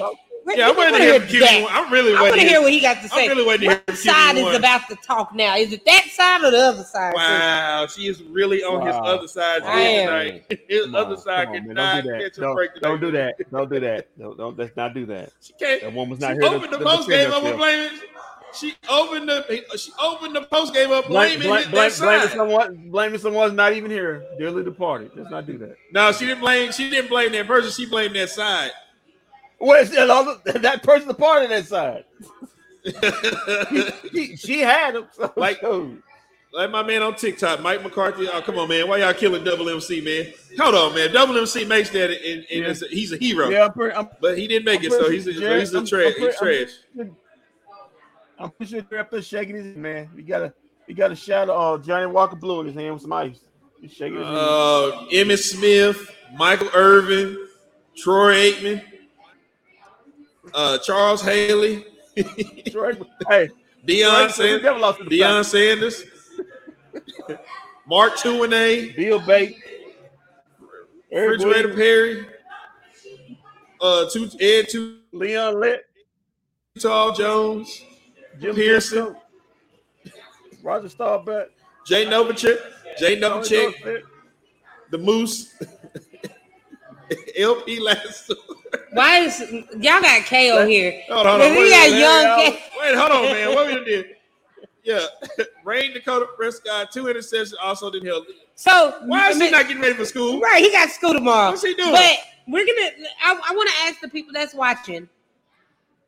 Where- Yeah, I'm we waiting to wanna hear hear from QB Dak. one. I'm really I want to hear what he got to say. I'm really waiting to hear What side is about to talk now? Is it that side or the other side? Wow, she is really on his other side I am. tonight. [laughs] His Come other side come on, man. cannot Don't catch a Don't, break tonight. don't do that. Don't do that. Don't, don't let's not do that. She can't. That woman's She not here. to- the to post game up with blaming. She opened the she opened the post game up blaming blame, that blame, blaming someone, blaming someone's not even here. Dearly departed. Let's not do that. No, she didn't blame. She didn't blame that person. She blamed that side. Where's that other that person a part of that side? [laughs] She, she had him. So, Like- so- Like my man on TikTok, Mike McCarthy. Oh, come on, man. Why y'all killing Double MC, man? Hold on, man. Double MC makes that, and, and Yeah. a- he's a hero. yeah, I'm pretty, I'm, But he didn't make it, I'm so he's a, sure he's a I'm- trash. I'm He's pretty- I'm trash. I'm pretty sure they're up there shaking his man. We got a we got a shot of uh, Johnnie Walker Blue in his hand with some ice. He's shaking his hand. Uh, Emmitt Smith, Michael Irvin, Troy Aikman, uh, Charles Haley, Troy- hey, Deion, Troy- we Sanders, never lost to the Deion Sanders, Mark Tuinei, Bill Bate, Refrigerator Perry, uh, two, Ed Too Leon Litt, Tall Jones, Jim Pearson. Pearson, Roger Staubach, Jay Novacek, Jay Tony Novacek, the Moose, [laughs] LP Lasso. Why is y'all got KO here? Hold on, hold on. We Wait, got young K. wait, hold on, man. What we did? Yeah, [laughs] Rayne Dakota Prescott, two interceptions, also didn't help. So Why is he not getting ready for school? Right, he got school tomorrow. What's he doing? But we're gonna. I, I want to ask the people that's watching.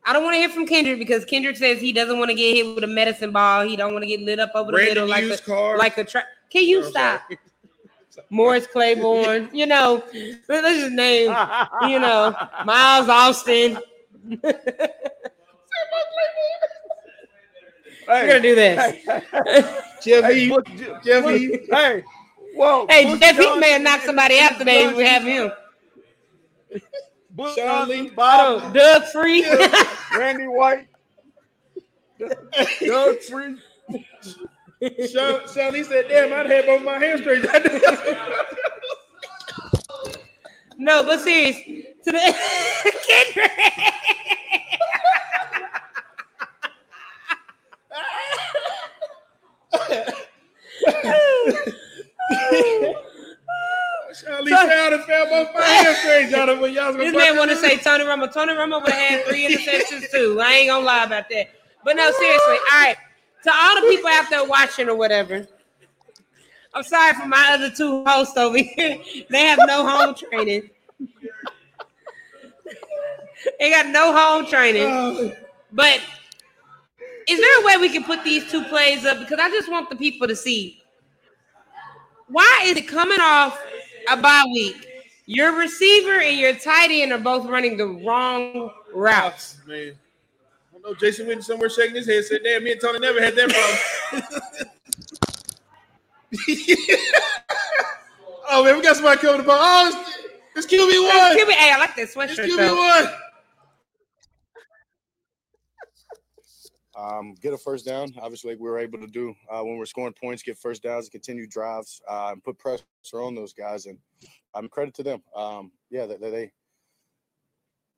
I don't want to hear from Kendrick because Kendrick says he doesn't want to get hit with a medicine ball. He don't want to get lit up over the Brandon middle like a car. like a tra- Can you stop? sorry. [laughs] Morris Claiborne, you know, let's just name, you know, Miles Austin. We're gonna do this. Jeff Hey, Heath, Bush- Jeff Hey, whoa. Hey, Bush Jeff Heath Johnson may have knocked somebody out today. Johnson- We have him. Bush Sean Johnson, Lee. Bob, Oh, Doug Free. Randy White, [laughs] Doug Free. He said, "Damn, I'd have both my hamstrings." [laughs] no, but serious. To the Kendrick. Sean Lee said, "I'd found both my hamstrings, y'all. When y'all was This man want to say me." Tony Romo. Tony Romo would have had three interceptions too. I ain't gonna lie about that. But no, seriously. All right. To all the people out there watching or whatever, I'm sorry for my other two hosts over here. [laughs] They have no home training. they got no home training. But is there a way we can put these two plays up? Because I just want the people to see. Why is it coming off a bye week? Your receiver and your tight end are both running the wrong routes. Man. I don't know. Jason Witten somewhere shaking his head said, damn, me and Tony never had that problem. [laughs] oh, man, we got somebody coming to ball. Oh, it's, it's QB1. QB, hey, I like that It's sweatshirt. though. QB1. um, get a first down. Obviously, like we were able to do uh, when we're scoring points, get first downs, and continue drives, uh, and put pressure on those guys. And I'm credit to them. Um, yeah, they they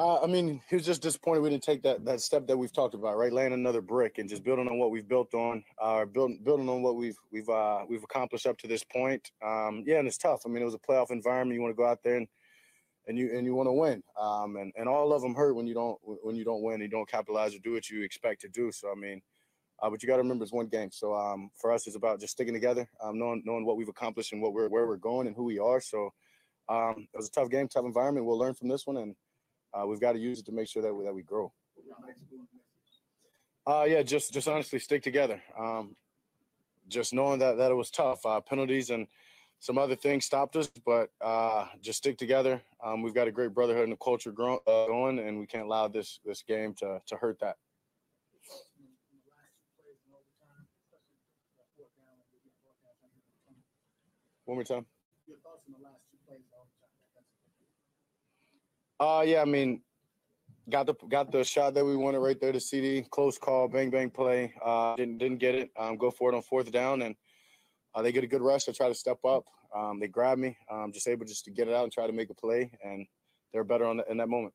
Uh, I mean, he was just disappointed we didn't take that that step that we've talked about, right? Laying another brick and just building on what we've built on, uh, building building on what we've we've uh, we've accomplished up to this point. Um, yeah, and it's tough. I mean, it was a playoff environment. You want to go out there and and you and you want to win. Um, and and all of them hurt when you don't when you don't win. You don't capitalize or do what you expect to do. So I mean. Uh, but you got to remember it's one game. So um, for us, it's about just sticking together, um, knowing knowing what we've accomplished and what we're where we're going and who we are. So um, it was a tough game, tough environment. We'll learn from this one, and uh, we've got to use it to make sure that we, that we grow. Uh, yeah, just just honestly stick together. Um, just knowing that that it was tough. Uh, penalties and some other things stopped us, but uh, just stick together. Um, we've got a great brotherhood and a culture grow, uh, going, and we can't allow this this game to to hurt that. One more time. Your thoughts on the last two plays of overtime? Uh yeah, I mean, got the got the shot that we wanted right there to CeeDee. Close call, bang bang play. Uh didn't didn't get it. Um go for it on fourth down and uh, they get a good rush. I try to step up. Um, they grab me. Um, just able just to get it out and try to make a play, and they're better on the, in that moment.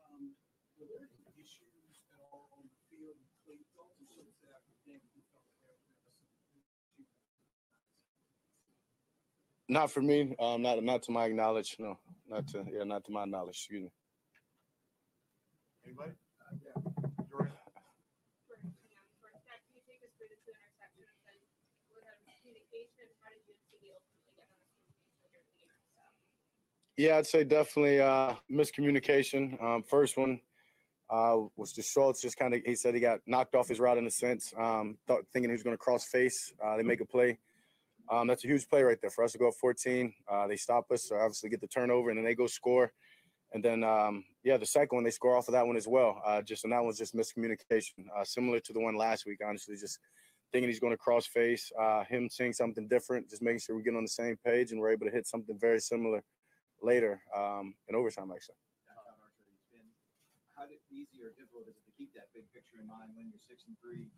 Um, were there any issues at all on the field? Clay Dalton showed us that after the game. He felt like there was some Not for me. Um, not not to my knowledge. No, not to yeah, not to my knowledge. Excuse me. Anybody? Yeah, I'd say definitely uh, miscommunication. Um, first one uh, was to Schultz. Just kind of, he said he got knocked off his route in a sense, um, thought, thinking he was going to cross face. Uh, they make a play. Um, that's a huge play right there for us to go up 14. Uh, they stop us, so obviously get the turnover, and then they go score. And then, um, yeah, the second one they score off of that one as well. Uh, just and that one's just miscommunication, uh, similar to the one last week. Honestly, just thinking he's going to cross face, uh, him seeing something different, just making sure we get on the same page and we're able to hit something very similar later um, in overtime, actually. How easy or difficult is it to keep that big picture in mind when you're six and three,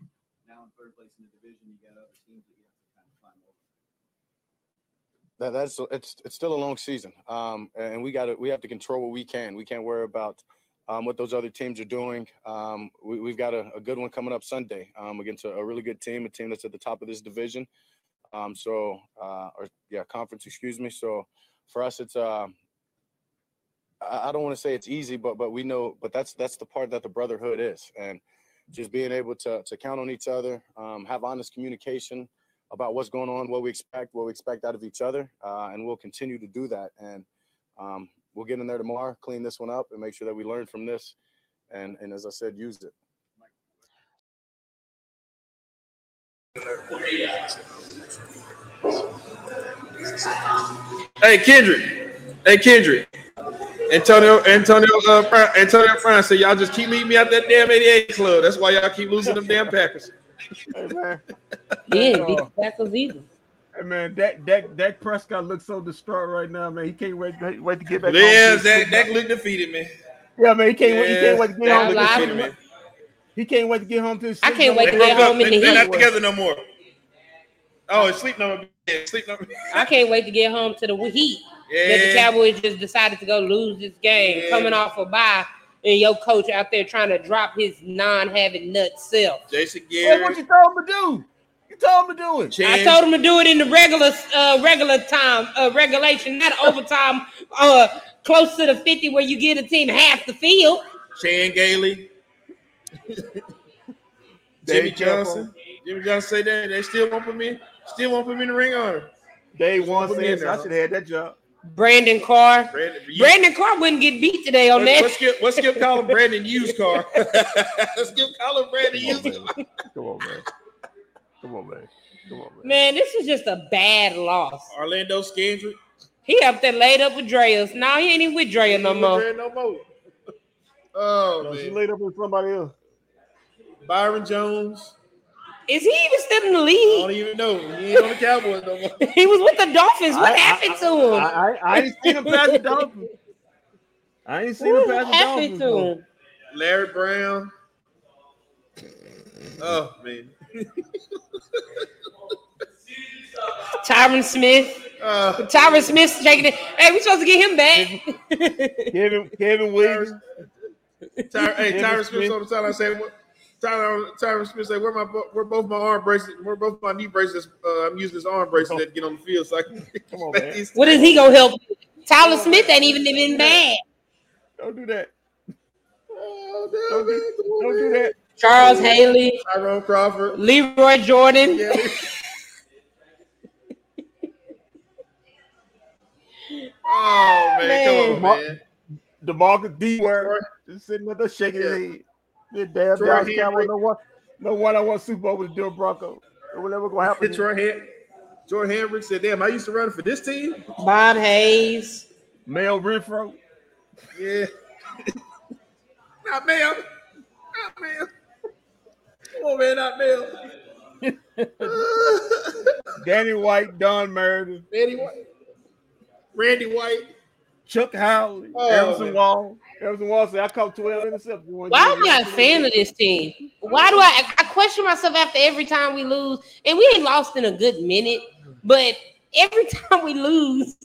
now in third place in the division, you got other teams that you have to kind of climb over? That, that's it's it's still a long season, um, and we got to we have to control what we can. We can't worry about um, what those other teams are doing. Um, we, we've got a, a good one coming up Sunday um, against a, a really good team, a team that's at the top of this division. Um, so, uh, or yeah, conference, excuse me. So, for us, it's uh, I, I don't want to say it's easy, but but we know, but that's that's the part that the brotherhood is, and just being able to to count on each other, um, have honest communication about what's going on, what we expect, what we expect out of each other, uh, and we'll continue to do that. And um, we'll get in there tomorrow, clean this one up, and make sure that we learn from this, and and as I said, use it. Hey Kendrick. Hey Kendrick. Antonio Antonio uh, Antonio Brown said y'all just keep meeting me at that damn 88 club. That's why y'all keep losing them damn Packers. Hey man. Yeah, beat the Packers either. Hey man, Dak Dak Dak Prescott looks so distraught right now, man. He can't wait wait to get back. Yeah, to his Zach. Dak look defeated, man. Yeah, man. He can't wait. He can't wait to get Yeah, home. Dak To his defeated, man. He can't wait to get home to his. I can't wait to get home up. in the They- They're not together no more. Oh, it's sleep number. Yeah, sleep number. I can't wait to get home to the heat. That the Cowboys just decided to go lose this game, Yeah. coming off a bye, and your coach out there trying to drop his non-having nut self. Jason Hey, what you told him to do? You told him to do it. I told him to do it in the regular, uh, regular time, uh, regulation, not overtime, uh, close to the fifty, where you get a team half the field. Chan Gailey. [laughs] Jimmy Dave Chappell. Johnson. Jimmy Johnson say that they still won't put me, still won't put me in the ring on. Day one Put me in says I should have had that job. Brandon Carr. Brandon, you- Brandon Carr wouldn't get beat today on What- that. What's Skip? What's Skip calling Brandon used car? [laughs] Let's Skip calling Brandon used car. Come on, man. Come on, man. Come on, man. Man, this is just a bad loss. Orlando Scandrick. He up there laid up with Dreas. Now he ain't even with Drea no more. No more. Oh No, she man. laid up with somebody else. Byron Jones. Is he even still in the lead? I don't even know. He ain't on the Cowboys no more. [laughs] He was with the Dolphins. What I- I- happened to him? I, I, I ain't seen him pass the Dolphins. I ain't seen him pass the happened Dolphins. to though. him? Larry Brown. Oh man. [laughs] Tyron Smith. Uh, Tyron Smith shaking it. Hey, we supposed to get him back. Kevin Kevin Williams. Ty- hey, Kevin Tyron Smith Smith. on the time I say what Tyron, Tyron Smith say where my bo- where both my arm bracelets, where both my knee braces? Uh, I'm using this arm bracelet to get on the field so I can. [laughs] Come on, man. what is he gonna help? Tyler Smith ain't even been bad. Don't do that. Oh, Don't do, don't do that. Charles Haley, Tyrone Crawford. Lee Roy Jordan. Yeah. [laughs] [laughs] Oh man, come on, man. DeMarcus D word just sitting there shaking his head. This damn Troy Dallas Cowboys no one no one I want Super Bowl with the Denver Broncos. Whatever gonna happen. [laughs] Troy Hen- Jordan Henry said, "Damn, I used to run for this team." Bob Hayes. Mel Renfro. Yeah. [laughs] not Mel. Not Mel. Come on, man, not Mel. [laughs] Danny White, Don Meredith, Danny White. Randy White. Chuck Howley, Oh, Everson man. Wall. Everson Wall said I caught 12 interceptions. Why am I a fan of this team? Why do I? I question myself after every time we lose, and we ain't lost in a good minute, but every [laughs] time we lose,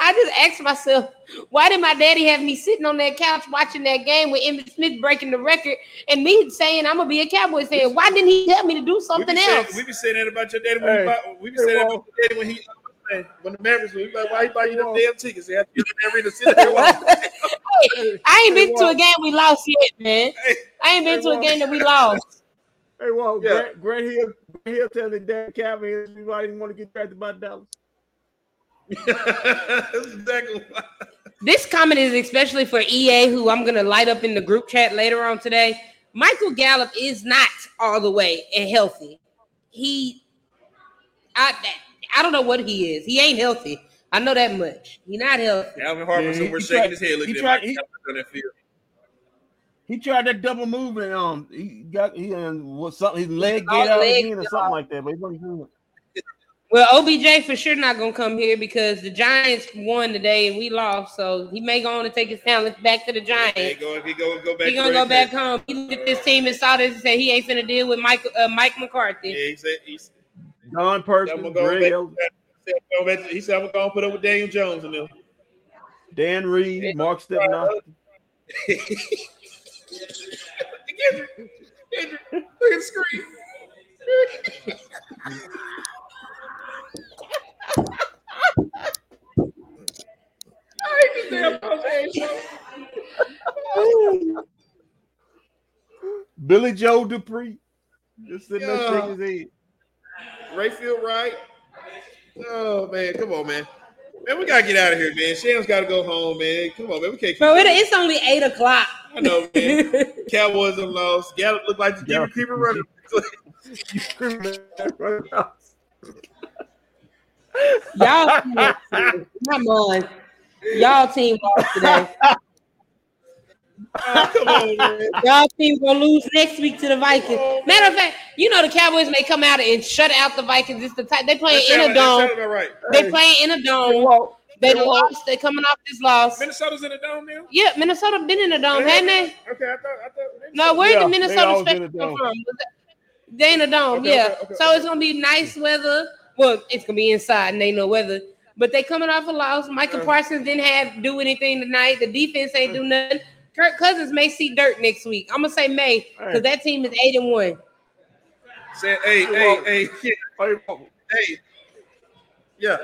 I just ask myself, why did my daddy have me sitting on that couch watching that game with Emmitt Smith breaking the record, and me saying I'm gonna be a Cowboys fan? Why didn't he tell me to do We something saying, else? we be saying that about your daddy when Hey. he we be Hey, saying that about your daddy when he when the Mavericks we like, why he buy you them damn tickets? They have to get in there sit there. Hey, I ain't been to a game we lost yet, man. I ain't been Hey, to a game that we lost. [laughs] Hey, well, Yeah. Grant, Grant Hill, Grant Hill telling Dan Cavaliers why he didn't want to get drafted by Dallas. [laughs] Exactly. This comment is especially for EA, who I'm gonna light up in the group chat later on today. Michael Gallup is not all the way and healthy. He, I, I don't know what he is. He ain't healthy. I know that much. He not healthy. Alvin Harper Yeah, he- somewhere he shaking tried- his head he looking at tried- Mike he- on that field. He tried that double move and um he got he um, was something his leg All get out leg again or something off. like that, but he wasn't doing it. Well, OBJ for sure not gonna come here because the Giants won today and we lost. So he may go on and take his talents back to the Giants. He go, he go, go back. He gonna where go back home. He looked at this team and saw this and said he ain't finna deal with Mike uh, Mike McCarthy. Yeah, he said he's. Don Person, Greg. Ellis, He said, I'm gonna go back- He said I'm gonna put up with Daniel Jones and them. Dan Reed, Mark. Kendrick, Kendrick, look at the screen. I hate this damn. Billy Joe Dupree. Just sitting there shaking his head. Rayfield Wright. Oh man, come on, man. Man, we gotta get out of here, man. Shannon's gotta go home, man. Come on, man. We can't keep Bro, it, it's only eight o'clock. I know, man. [laughs] Cowboys have lost. Gallup look like the Yeah. keep it running. [laughs] Y'all, come on, y'all team lost today. [laughs] Oh, come on, man. Y'all [laughs] team gonna lose next week to the Vikings. Oh. Matter of fact, you know the Cowboys may come out and shut out the Vikings. It's the type they playing in a dome. sound about right. They playing in a dome. They done lost. They coming off this loss. Minnesota's in the dome now. Yeah, Minnesota been in the dome, hadn't they? Okay, I thought. I thought No, where Yeah, the Minnesota special come from? Was They in the dome, Okay, yeah. okay, okay, so it's gonna be nice weather. Well, it's gonna be inside and ain't no weather. But they coming off a loss. Micah Yeah. Parsons didn't have do anything tonight. The defense ain't do mm. nothing. Kirk Cousins may see dirt next week. I'm gonna say May because that team is eight and one. Say, hey, hey, hey, kid. Hey, hey. Yeah.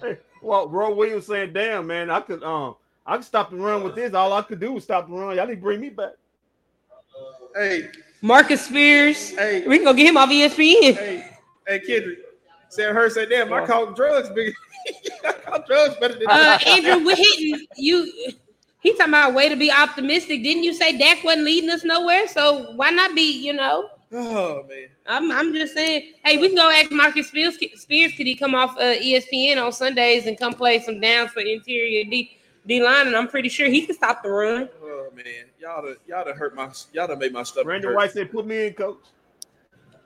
Hey, well, Roy Williams saying, "Damn, man, I could um, I could stop the run with this. All I could do was stop the run. Y'all need to bring me back." Hey, Marcus Spears. Hey. We can go get him off ESPN. Hey, hey, Kendrick. Sam Hurst said, "Damn, I call drugs bigger. [laughs] I call drugs better than Uh, Andrew, we're hitting you. He talking about a way to be optimistic. Didn't you say Dak wasn't leading us nowhere? So why not be? You know, Oh man. I'm I'm just saying. Hey, we can go ask Marcus Spears. Spears could he come off uh, ESPN on Sundays and come play some downs for interior D D line? And I'm pretty sure he can stop the run. Oh man, y'all done, y'all done hurt my y'all done made my stuff. Brandon hurt. White said, "Put me in, coach."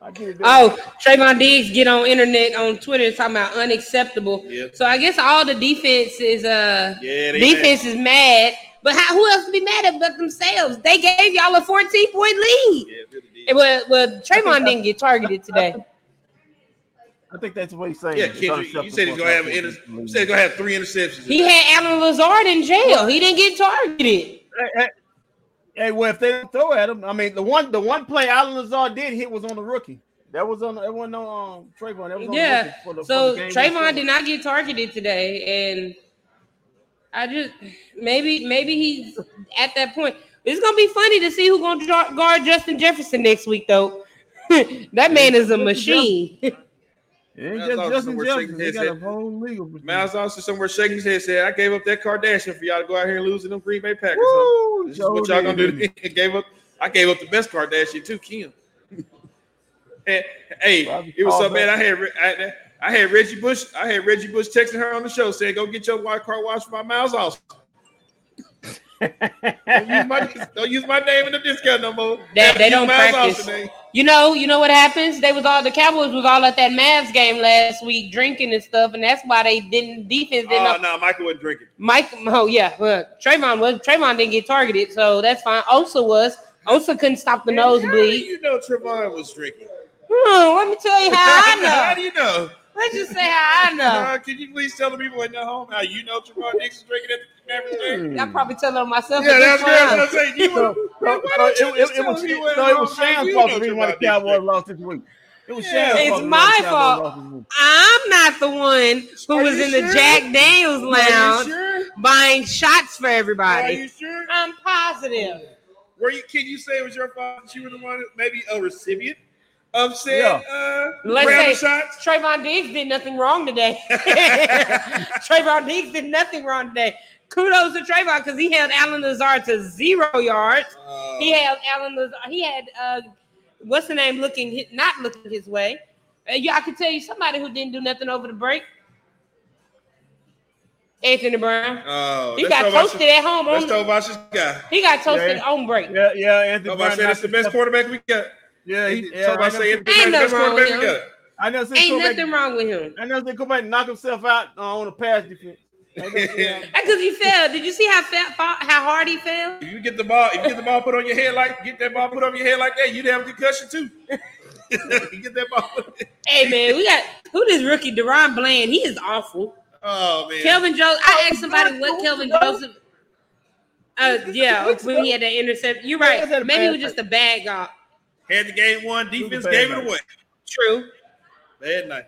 I get it. Oh, Trevon Diggs get on internet on Twitter and talking about unacceptable. Yep. So I guess all the defense is uh Yeah, they defense is mad. But how, who else to be mad at but themselves? They gave y'all a 14 point lead. Yeah, well, well, Trevon didn't get targeted today. I think that's what he's saying. Yeah, It's Kendrick, you said he's gonna have inter- you said he's gonna have three interceptions. He had Allen Lazard in jail. He didn't get targeted. Hey, hey, hey, well, if they don't throw at him, I mean, the one the one play Allen Lazard did hit was on the rookie. That was on. That wasn't on um, Trevon. That was on the Yeah. rookie for the, So for the game Trevon did not get targeted today, and I just maybe maybe he's at that point. It's gonna be funny to see who's gonna guard Justin Jefferson next week, though. [laughs] that man is a machine. It ain't Miles just Justin somewhere Jefferson. shaking his got a head. whole legal. Miles Austin somewhere shaking his head said, "I gave up that Kardashian for y'all to go out here and lose to them Green Bay Packers." huh? This is what y'all gonna do? to me. [laughs] gave up. I gave up the best Kardashian too, Kim. [laughs] hey, hey, it was so bad. I had Re- I, I had Reggie Bush. I had Reggie Bush texting her on the show saying, "Go get your white car washed by Miles Austin." don't, use my, don't use my name in the discount no more. [laughs] They, they don't Miles practice. Austin. You know, you know what happens? They was all the Cowboys was all at that Mavs game last week drinking and stuff, and that's why they didn't defense didn't. Oh no, Michael wasn't drinking. Mike, oh yeah, well, Trevon was Trevon didn't get targeted, so that's fine. Osa was. Osa couldn't stop the nosebleed. you know Trevon was drinking? Hmm, let me tell you how I [laughs] know. How do you know? Let's just say how I know. Uh, can you please tell the people in the home how you know Trevon Diggs is drinking at the Mavericks game? I probably tell them myself. Yeah, that's this good. time. I'm saying you So, were. so, Why so don't you it, it, it was me so it was wrong, man? Sham's fault know the reason why the Trevon Diggs Cowboys drinking. lost this week. It was Yeah. Sham's It's fault the my fault. lost this week. I'm not the one who Are was you in the? Jack Daniels lounge sure? buying shots for everybody. Are everybody. you sure? I'm positive. Were you? Can you say it was your fault that you were the one, maybe a recipient of said uh, Let's round say of shots? Trevon Diggs did nothing wrong today. [laughs] [laughs] Trevon Diggs did nothing wrong today. Kudos to Trevon because he held Allen Lazard to zero yards. Uh, he held Allen Lazard. He had uh, what's the name looking not looking his way. Uh, yeah, I can tell you somebody who didn't do nothing over the break. Anthony Brown. Oh, he got Tovash's- toasted at home. That's On, Tovash's guy. he got toasted Yeah. on break. Yeah, yeah, Anthony Tovash Brown. said that's the best quarterback we got. Yeah, he, He- yeah. Tovash I said never- Anthony Brown the Ain't best nothing wrong with him. got. I never seen Ain't come nothing back. wrong with him. I never seen come back and knock himself out uh, on a pass defense. I never seen that. Because [laughs] he fell. Did you see how fa- fa- how hard he fell? If you get the ball, if you get the ball put on your head like get that ball put on your head like that, you'd have a concussion too. [laughs] get that ball. Hey man, we got who this rookie DaRon Bland? He is awful. Oh man. Kelvin Joseph. I asked somebody what Kelvin Joseph. Uh, yeah, when he had that intercept. You're right. Maybe it was just a bad guy. Had the game won, defense bad gave it night. away. True. Bad night.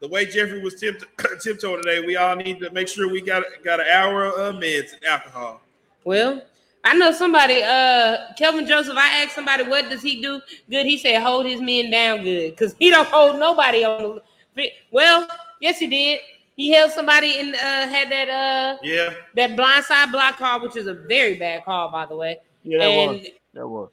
The way Jeffrey was tipt- [clears throat] tiptoeing today, we all need to make sure we got got an hour of meds and alcohol. Well, I know somebody. Uh, Kelvin Joseph. I asked somebody what does he do good. He said hold his men down good because he don't hold nobody on. the Well, yes, he did. He held somebody and uh, had that uh Yeah. that blindside block call, which is a very bad call, by the way. Yeah, that and was. That was.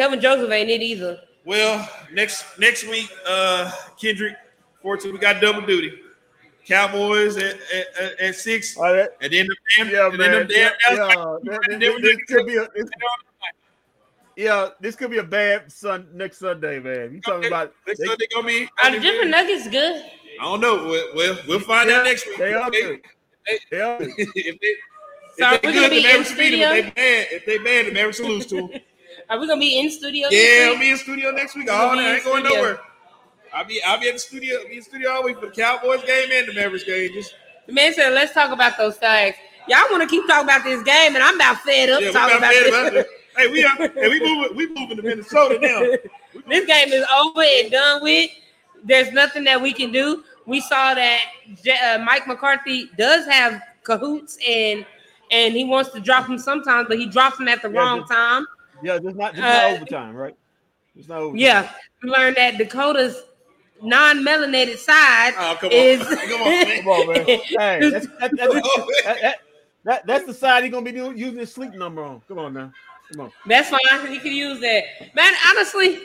Kevin Joseph ain't it either. Well, next next week, uh, Kendrick, fortunately, we got double duty. Cowboys at, at, at, at six, All right. and then the damn, Yeah, and then man. them damn Yeah, yeah. Cowboys, This- this- this could be a- this- Yeah, this could be a bad sun next Sunday, man. You talking about? Next they- Sunday gonna be. Are the different nuggets good? I don't know. We'll we'll, we'll find out next week. they are If they- good. if they- They are. [laughs] if they, So if they good, the Mavericks beat them. If studio? they bad, if they bad, the Mavericks lose to them. Are we gonna be in studio? Yeah, I'll be in studio next week. All be. I ain't going studio. nowhere. I'll be I'll be at the studio. I'll be in studio all week for the Cowboys game and the Mavericks game. Just The man said, "Let's talk about those facts." Y'all want to keep talking about this game, and I'm about fed up yeah, talking got about this. Hey, we are, hey, we moving we moving to Minnesota now. [laughs] this game is over and done with. There's nothing that we can do. We saw that uh, Mike McCarthy does have cahoots, and and he wants to drop him sometimes, but he drops him at the Yeah, wrong time. Yeah, just not just Uh, not overtime, right? It's not overtime. Yeah, we learned that Dakota's non-melanated side Oh, come on. is. Come on, man. [laughs] Come on, man. Hey, that's, that, that, that, that, that, that's the side he's gonna be doing, using his sleep number on. Come on now. Come on. That's fine. He can use that. Man, honestly,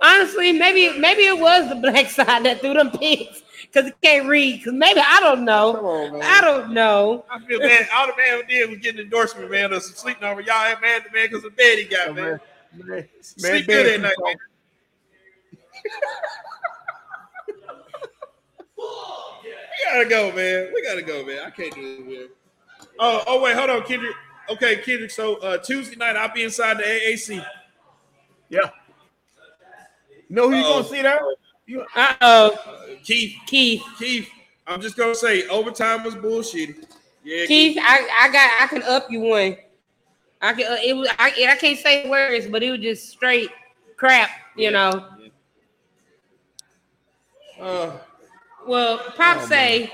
honestly, maybe maybe it was the black [laughs] side that threw them picks because he can't read. Because maybe I don't know. I don't know. I feel bad. All the man did was get an endorsement, man, of some sleep number. Y'all ain't mad at the man because of the bed he got, man. Man, Sleep man, good at night, man. [laughs] We gotta go, man. We gotta go, man. I can't do this, man. Oh, oh wait, hold on, Kendrick. Okay, Kendrick. So uh, Tuesday night, I'll be inside the AAC. Yeah. You know who you Uh-oh. gonna see there? Uh oh. Keith. Keith. Keith. I'm just gonna say overtime was bullshit. Yeah, Keith, I, I got I can up you one. I can uh, it was I, I can't say words, but it was just straight crap, you know. Uh, Well, Pop Oh, say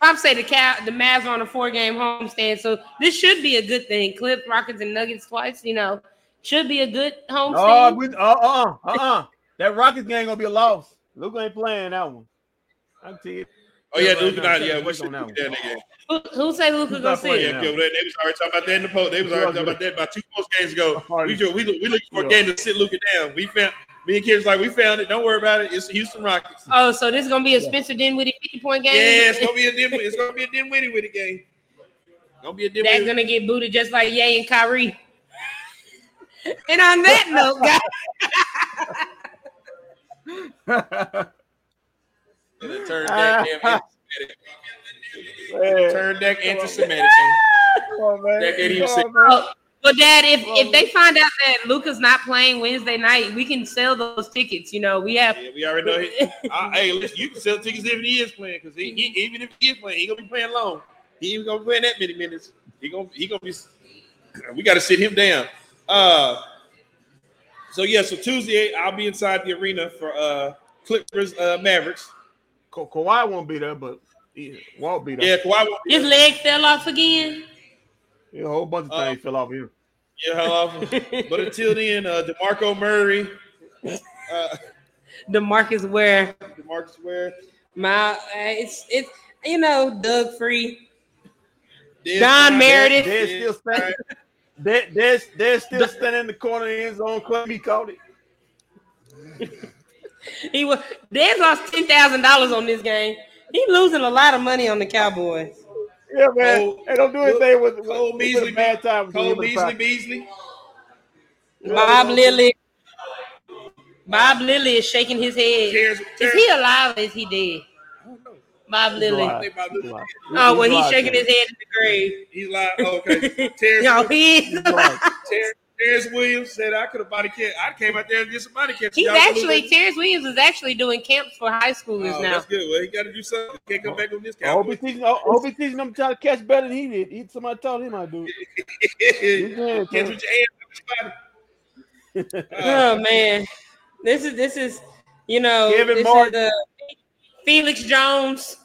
Pop say the cow the Mavs are on a four game homestand, so this should be a good thing. Clips, Rockets, and Nuggets twice, you know, should be a good oh, homestand. we, uh, uh, uh, uh. That Rockets game gonna be a loss. Luke ain't playing that one. I tell you. oh yeah, Luka Luka not. Yeah, what's should on that one. that nigga. who, who say Luka Who's gonna not playing see? Yeah, yeah, they, they was already talking about that in the post. They was already talking about that about two post games ago. We just, we we looking for a game to sit Luka down. We found me and kids like we found it. Don't worry about it. It's the Houston Rockets. Oh, so this is gonna be a Spencer Dinwiddie fifty point game. Yeah, it's gonna be a dim. It's gonna be a Dinwiddie with the game. Gonna be a That's Dinwiddie. gonna get booted just like Yay and Kyrie. [laughs] and on that note, guys. [laughs] Turn deck, damn anti-Semitic. Man. Turn deck anti-Semitic. man. Come. That can't even Come say- on, man. Oh, But Dad, if if they find out that Luka's not playing Wednesday night, we can sell those tickets. You know, we have. Yeah, we already know. He, I, [laughs] hey, listen, you can sell tickets if he is playing because he, he, even if he is playing, he gonna be playing long. He ain't gonna be playing that many minutes. He gonna he gonna be. [clears throat] We got to sit him down. Uh, so yeah, so Tuesday I'll be inside the arena for uh Clippers uh Mavericks. Ka- Kawhi won't be there, but he won't be there. Yeah, Kawhi won't be His leg fell off again. Yeah, a whole bunch of Uh, things fell off here. Yeah, how often? [laughs] but until then, uh, DeMarco Murray, uh, DeMarcus Ware, DeMarcus Ware, my uh, it's it's you know Doug Free, Dez Don Meredith. They're still standing. Bryant. They're, they're, they're still standing in the corner of the end zone. Club, he caught it. He was Dez lost ten thousand dollars on this game. He losing a lot of money on the Cowboys. Yeah, man. Cole- hey, don't do anything with, with, Cole with Beasley, a bad time. with Cole him Beasley, Beasley. Bob Lilly. Bob Lilly is shaking his head. Terrence, Is he alive? Or is he dead? Bob Lilly. alive. They about to- He's alive. Oh well, he's alive, shaking Terrence. his head in the grave. He's like, oh, okay. Terrence, [laughs] No, he is. He's alive. Terrence, Terrence Williams said I could have body catch. I came out there and did some body catch. He's Y'all actually believe Terrence Williams is actually doing camps for high schoolers Oh, now. that's good. Well, he got to do something. Can't come back on this I hope couch. he's teaching, I hope he's teaching them to try to catch better than he did. He, somebody taught him how to do it. He's doing [laughs] it, Catch with your hands on the body. [laughs] Oh man, this is this is you know Kevin this Martin. is uh, Felix Jones,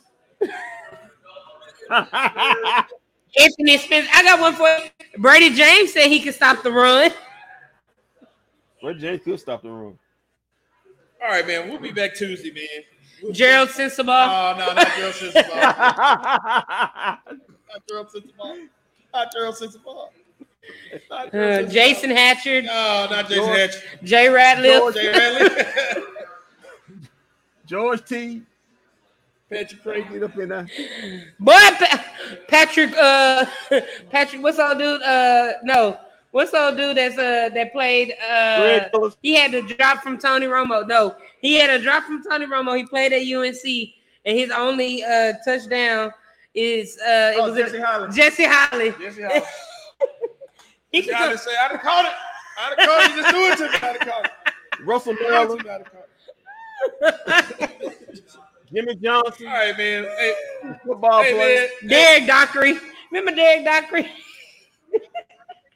Anthony Smith. I got one for you. Bradie James said he could stop the run. Bradie James could stop the run. All right, man. We'll be back Tuesday, man. We'll- Gerald Sensabaugh. Oh, no, not Gerald Sensabaugh. [laughs] not Gerald Sensabaugh. Not Gerald Sensabaugh. Not Uh, Gerald Sensabaugh. Jason Hatcher, No, not Jason George- Hatch. Jay Ratliff, Jay Radley. [laughs] [laughs] George T. Patrick Craig. Get up in there. boy, Pa- Patrick. Uh, [laughs] Patrick. What's old dude? Uh, no. What's old dude that's uh that played? Uh, Greg he had a drop from Tony Romo. No, he had a drop from Tony Romo. He played at UNC, and his only uh touchdown is uh it Oh, was Jesse Holland. Jesse Holley. Jesse Holland. [laughs] He Jesse say, I'd have caught it. I'd have caught it. Just do it to me. I'd have caught it. [laughs] Russell I'd have Miller. caught it. Jimmy Johnson. All right, man. Hey, Football hey player. man. Derek Dockery. Remember Derek Dockery?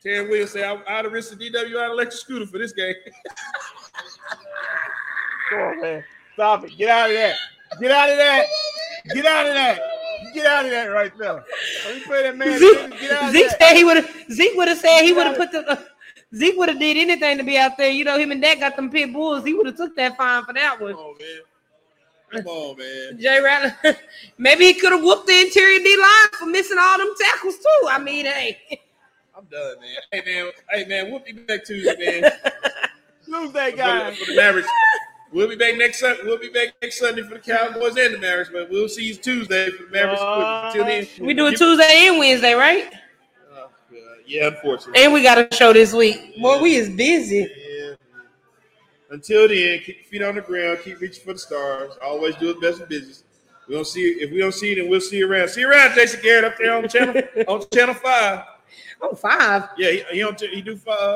Terry Williams say, I- I'd have risked the DWI electric scooter for this game. Come on, man. Stop it. Get out of that. Get out of that. Get out of that. Get out of that right there. Let me play that man. Zeke, Get out Zeke that. said he would have. Zeke would have said he would have put the. Uh, Zeke would have did anything to be out there. You know, him and Dak got them pit bulls. He would have took that fine for that one. Oh man. Come on, man. Jay Rattler, [laughs] maybe he could have whooped the interior D line for missing all them tackles too. I mean, hey, I'm done, man. Hey man, hey man, we'll be back Tuesday, man. [laughs] Tuesday, guys. for the Mavericks. We'll be back next Sunday. We'll be back next Sunday for the Cowboys and the Mavericks, but we'll see you Tuesday for the Mavericks. Until then, we do it Tuesday and Wednesday, right? Oh, yeah, unfortunately. And we got a show this week. Boy, we is busy. Until then, keep your feet on the ground. Keep reaching for the stars. Always do the best in business. We don't see if we don't see you, then we'll see you around. See you around, Jason Garrett, up there on channel on channel five. [laughs] Oh, five. Yeah, he, he on he do five.